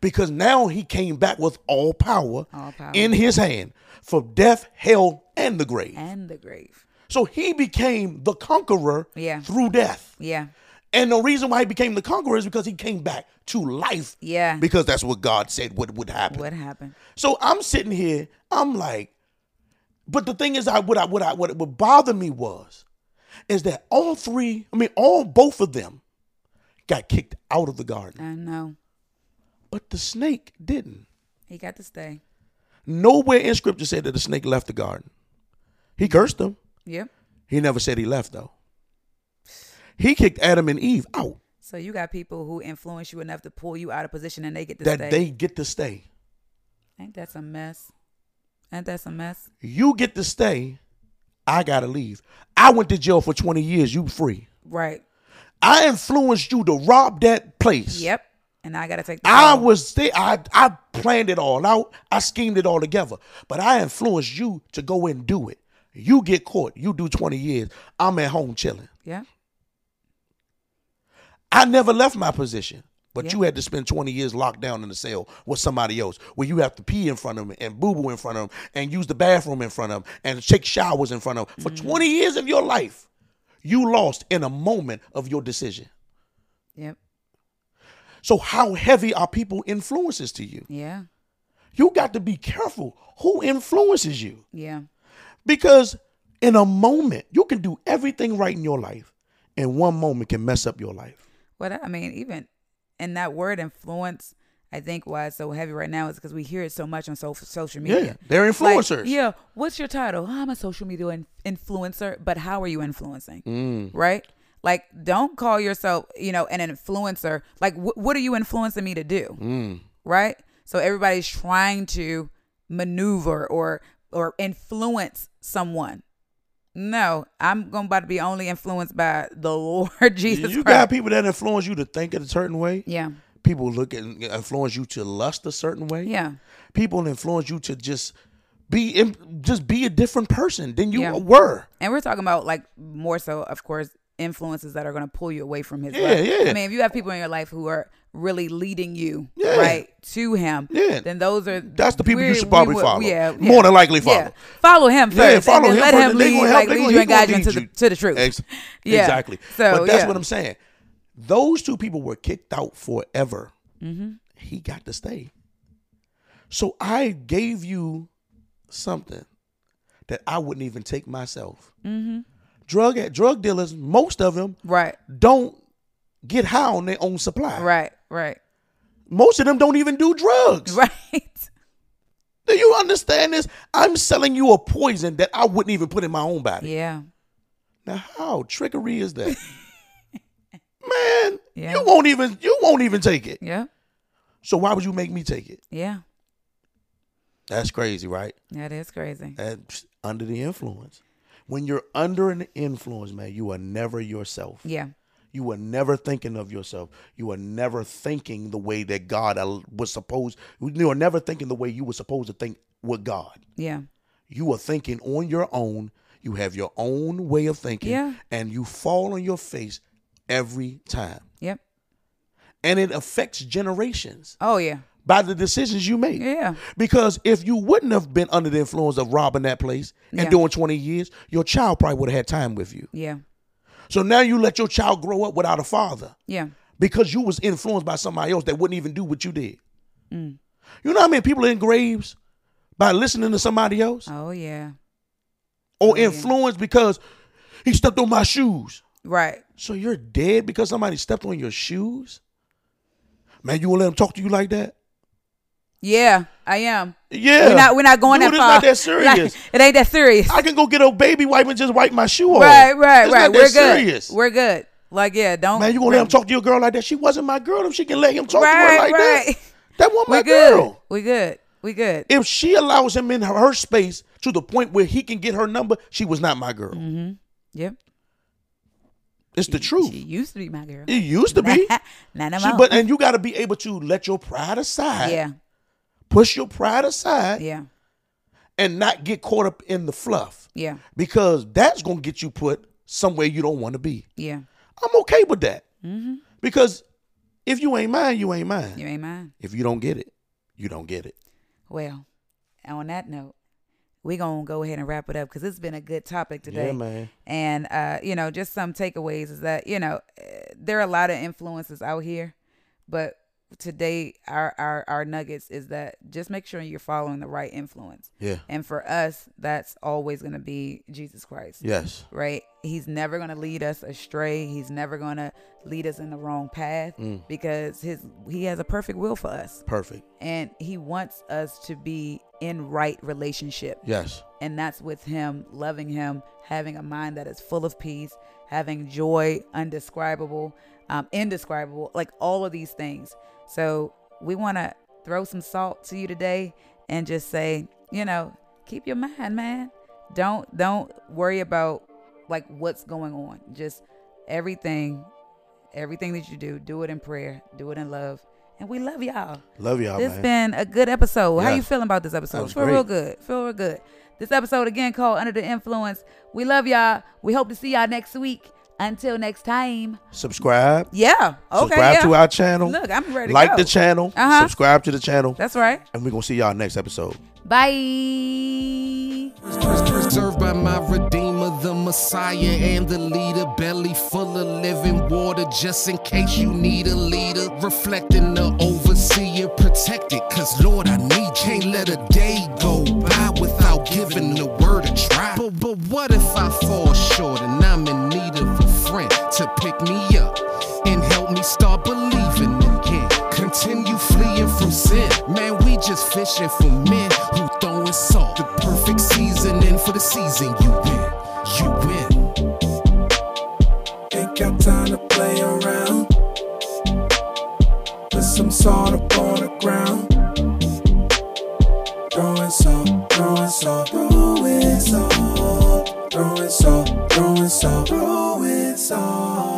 Because now he came back with all power, All power. in his hand for death, hell, and the grave. And the grave. So he became the conqueror Yeah. through death. Yeah. And the reason why he became the conqueror is because he came back to life. Yeah. Because that's what God said would, would happen. What happened? So I'm sitting here, I'm like, but the thing is, I what I what I what would bother me was, is that all three, I mean, all both of them got kicked out of the garden. I know. But the snake didn't. He got to stay. Nowhere in scripture said that the snake left the garden. He cursed them. Yep. He never said he left though. He kicked Adam and Eve out. So you got people who influence you enough to pull you out of position and they get to that stay. they get to stay. Ain't that some mess? Ain't that some mess? You get to stay. I gotta leave. I went to jail for 20 years. You free. Right. I influenced you to rob that place. Yep. And I gotta take the I was stay. I I planned it all out. I schemed it all together. But I influenced you to go and do it. You get caught. You do 20 years. I'm at home chilling. Yeah. I never left my position. But Yeah. you had to spend 20 years locked down in the cell with somebody else where you have to pee in front of them and boo boo in front of them and use the bathroom in front of them and take showers in front of them. For Mm-hmm. 20 years of your life, you lost in a moment of your decision. Yep. So, how heavy are people influences to you? Yeah. You got to be careful who influences you Yeah. because in a moment, you can do everything right in your life, and one moment can mess up your life. What I mean, even in that word influence, I think why it's so heavy right now is because we hear it so much on so- social media. Yeah, they're Like, influencers. yeah. What's your title? I'm a social media in- influencer, but how are you influencing? Mm. Right? Like, don't call yourself, you know, an influencer. Like, wh- what are you influencing me to do? Mm. Right? So everybody's trying to maneuver or or influence someone. No, I'm going about to be only influenced by the Lord Jesus you Christ. got people that influence you to think in a certain way. yeah. People look at influence you to lust a certain way. Yeah. People influence you to just be just be a different person than you Yeah. were. And we're talking about like more so, of course, influences that are going to pull you away from his Yeah, love. yeah. I mean, if you have people in your life who are really leading you Yeah. right to him, Yeah. then those are That's the people you should probably would- follow. Yeah, More than likely follow. Yeah. Follow him first. Yeah, follow and him. Let first, him lead, like, lead you and guide you the to the truth. Ex- Yeah. Exactly. So, but that's yeah. what I'm saying. Those two people were kicked out forever. Mm-hmm. He got to stay. So I gave you something that I wouldn't even take myself. Mm-hmm. Drug drug dealers, most of them Right. don't get high on their own supply. Right. Right. Most of them don't even do drugs. Right. Do you understand this? I'm selling you a poison that I wouldn't even put in my own body. Yeah. Now, how trickery is that? Man, Yeah. you won't even you won't even take it. Yeah. So why would you make me take it? Yeah. That's crazy, right? That is crazy. That's under the influence. When you're under an influence, man, you are never yourself. Yeah. You are never thinking of yourself. You are never thinking the way that God was supposed. You are never thinking the way you were supposed to think with God. Yeah. You are thinking on your own. You have your own way of thinking, Yeah. and you fall on your face every time. Yep. And it affects generations Oh yeah. By the decisions you make. Yeah. Because if you wouldn't have been under the influence of robbing that place and Yeah. doing 20 years, your child probably would have had time with you. Yeah. So now you let your child grow up without a father Yeah. because you was influenced by somebody else that wouldn't even do what you did. Mm. You know how many people are in graves by listening to somebody else? Oh yeah. or yeah. influenced because he stepped on my shoes. Right. So you're dead because somebody stepped on your shoes? Man, you gonna let him talk to you like that? Yeah, I am. Yeah. We're not we're not going Dude, that it's far. not that serious. it ain't that serious. I can go get a baby wipe and just wipe my shoe off. right, right, It's right. We're good. serious. We're good. Like yeah, don't Man, you gonna let him talk to your girl like that? She wasn't my girl. If she can let him talk Right, to her like right. that, that wasn't We my good. girl. We good. We good. If she allows him in her, her space to the point where he can get her number, she was not my girl. Mm-hmm. Yep. It's the truth. She used to be my girl. It used to be. Not no She- more. but and you got to be able to let your pride aside. yeah, Push your pride aside yeah, and not get caught up in the fluff yeah, because that's gonna get you put somewhere you don't want to be. yeah. I'm okay with that because if you ain't mine, you ain't mine. You ain't mine. If you don't get it, you don't get it. Well, on that note, we're gonna go ahead and wrap it up because it's been a good topic today. Yeah, man. And uh, you know, just some takeaways is that you know eh, there are a lot of influences out here, but today our our our nuggets is that just make sure you're following the right influence. Yeah. And for us, that's always gonna be Jesus Christ. Yes. right? He's never going to lead us astray. He's never going to lead us in the wrong path Mm. because his he has a perfect will for us Perfect. and he wants us to be in right relationship. Yes. And that's with him loving him, having a mind that is full of peace, having joy undescribable, um, indescribable, like all of these things. So we want to throw some salt to you today and just say, you know, keep your mind, man. Don't don't worry about like what's going on. Just everything, everything that you do, do it in prayer, do it in love. And we love y'all. Love y'all, man. This man. been a good episode. How you feeling about this episode? Feel great. real good. Feel real good. This episode again called Under the Influence. We love y'all. We hope to see y'all next week. Until next time. Subscribe. Yeah. Okay. subscribe yeah. to our channel. Look, I'm ready to like go. the channel. Uh-huh. Subscribe to the channel. That's right. and we're gonna see y'all next episode. Bye. Preserved by my Redeemer, the Messiah, and the leader. Belly full of living water, just in case you need a leader. Reflecting the overseer, protected, cause Lord, I need you. Can't let a day go by without giving the word a try. But, but what if I fall short pick me up and help me start believing again? Continue fleeing from sin. Man, we just fishing for men who throwing salt. The perfect seasoning for the season you win. You win. Ain't got time to play around. Put some salt up on the ground. Throwing salt, throwing salt, throwing salt, throwing salt song.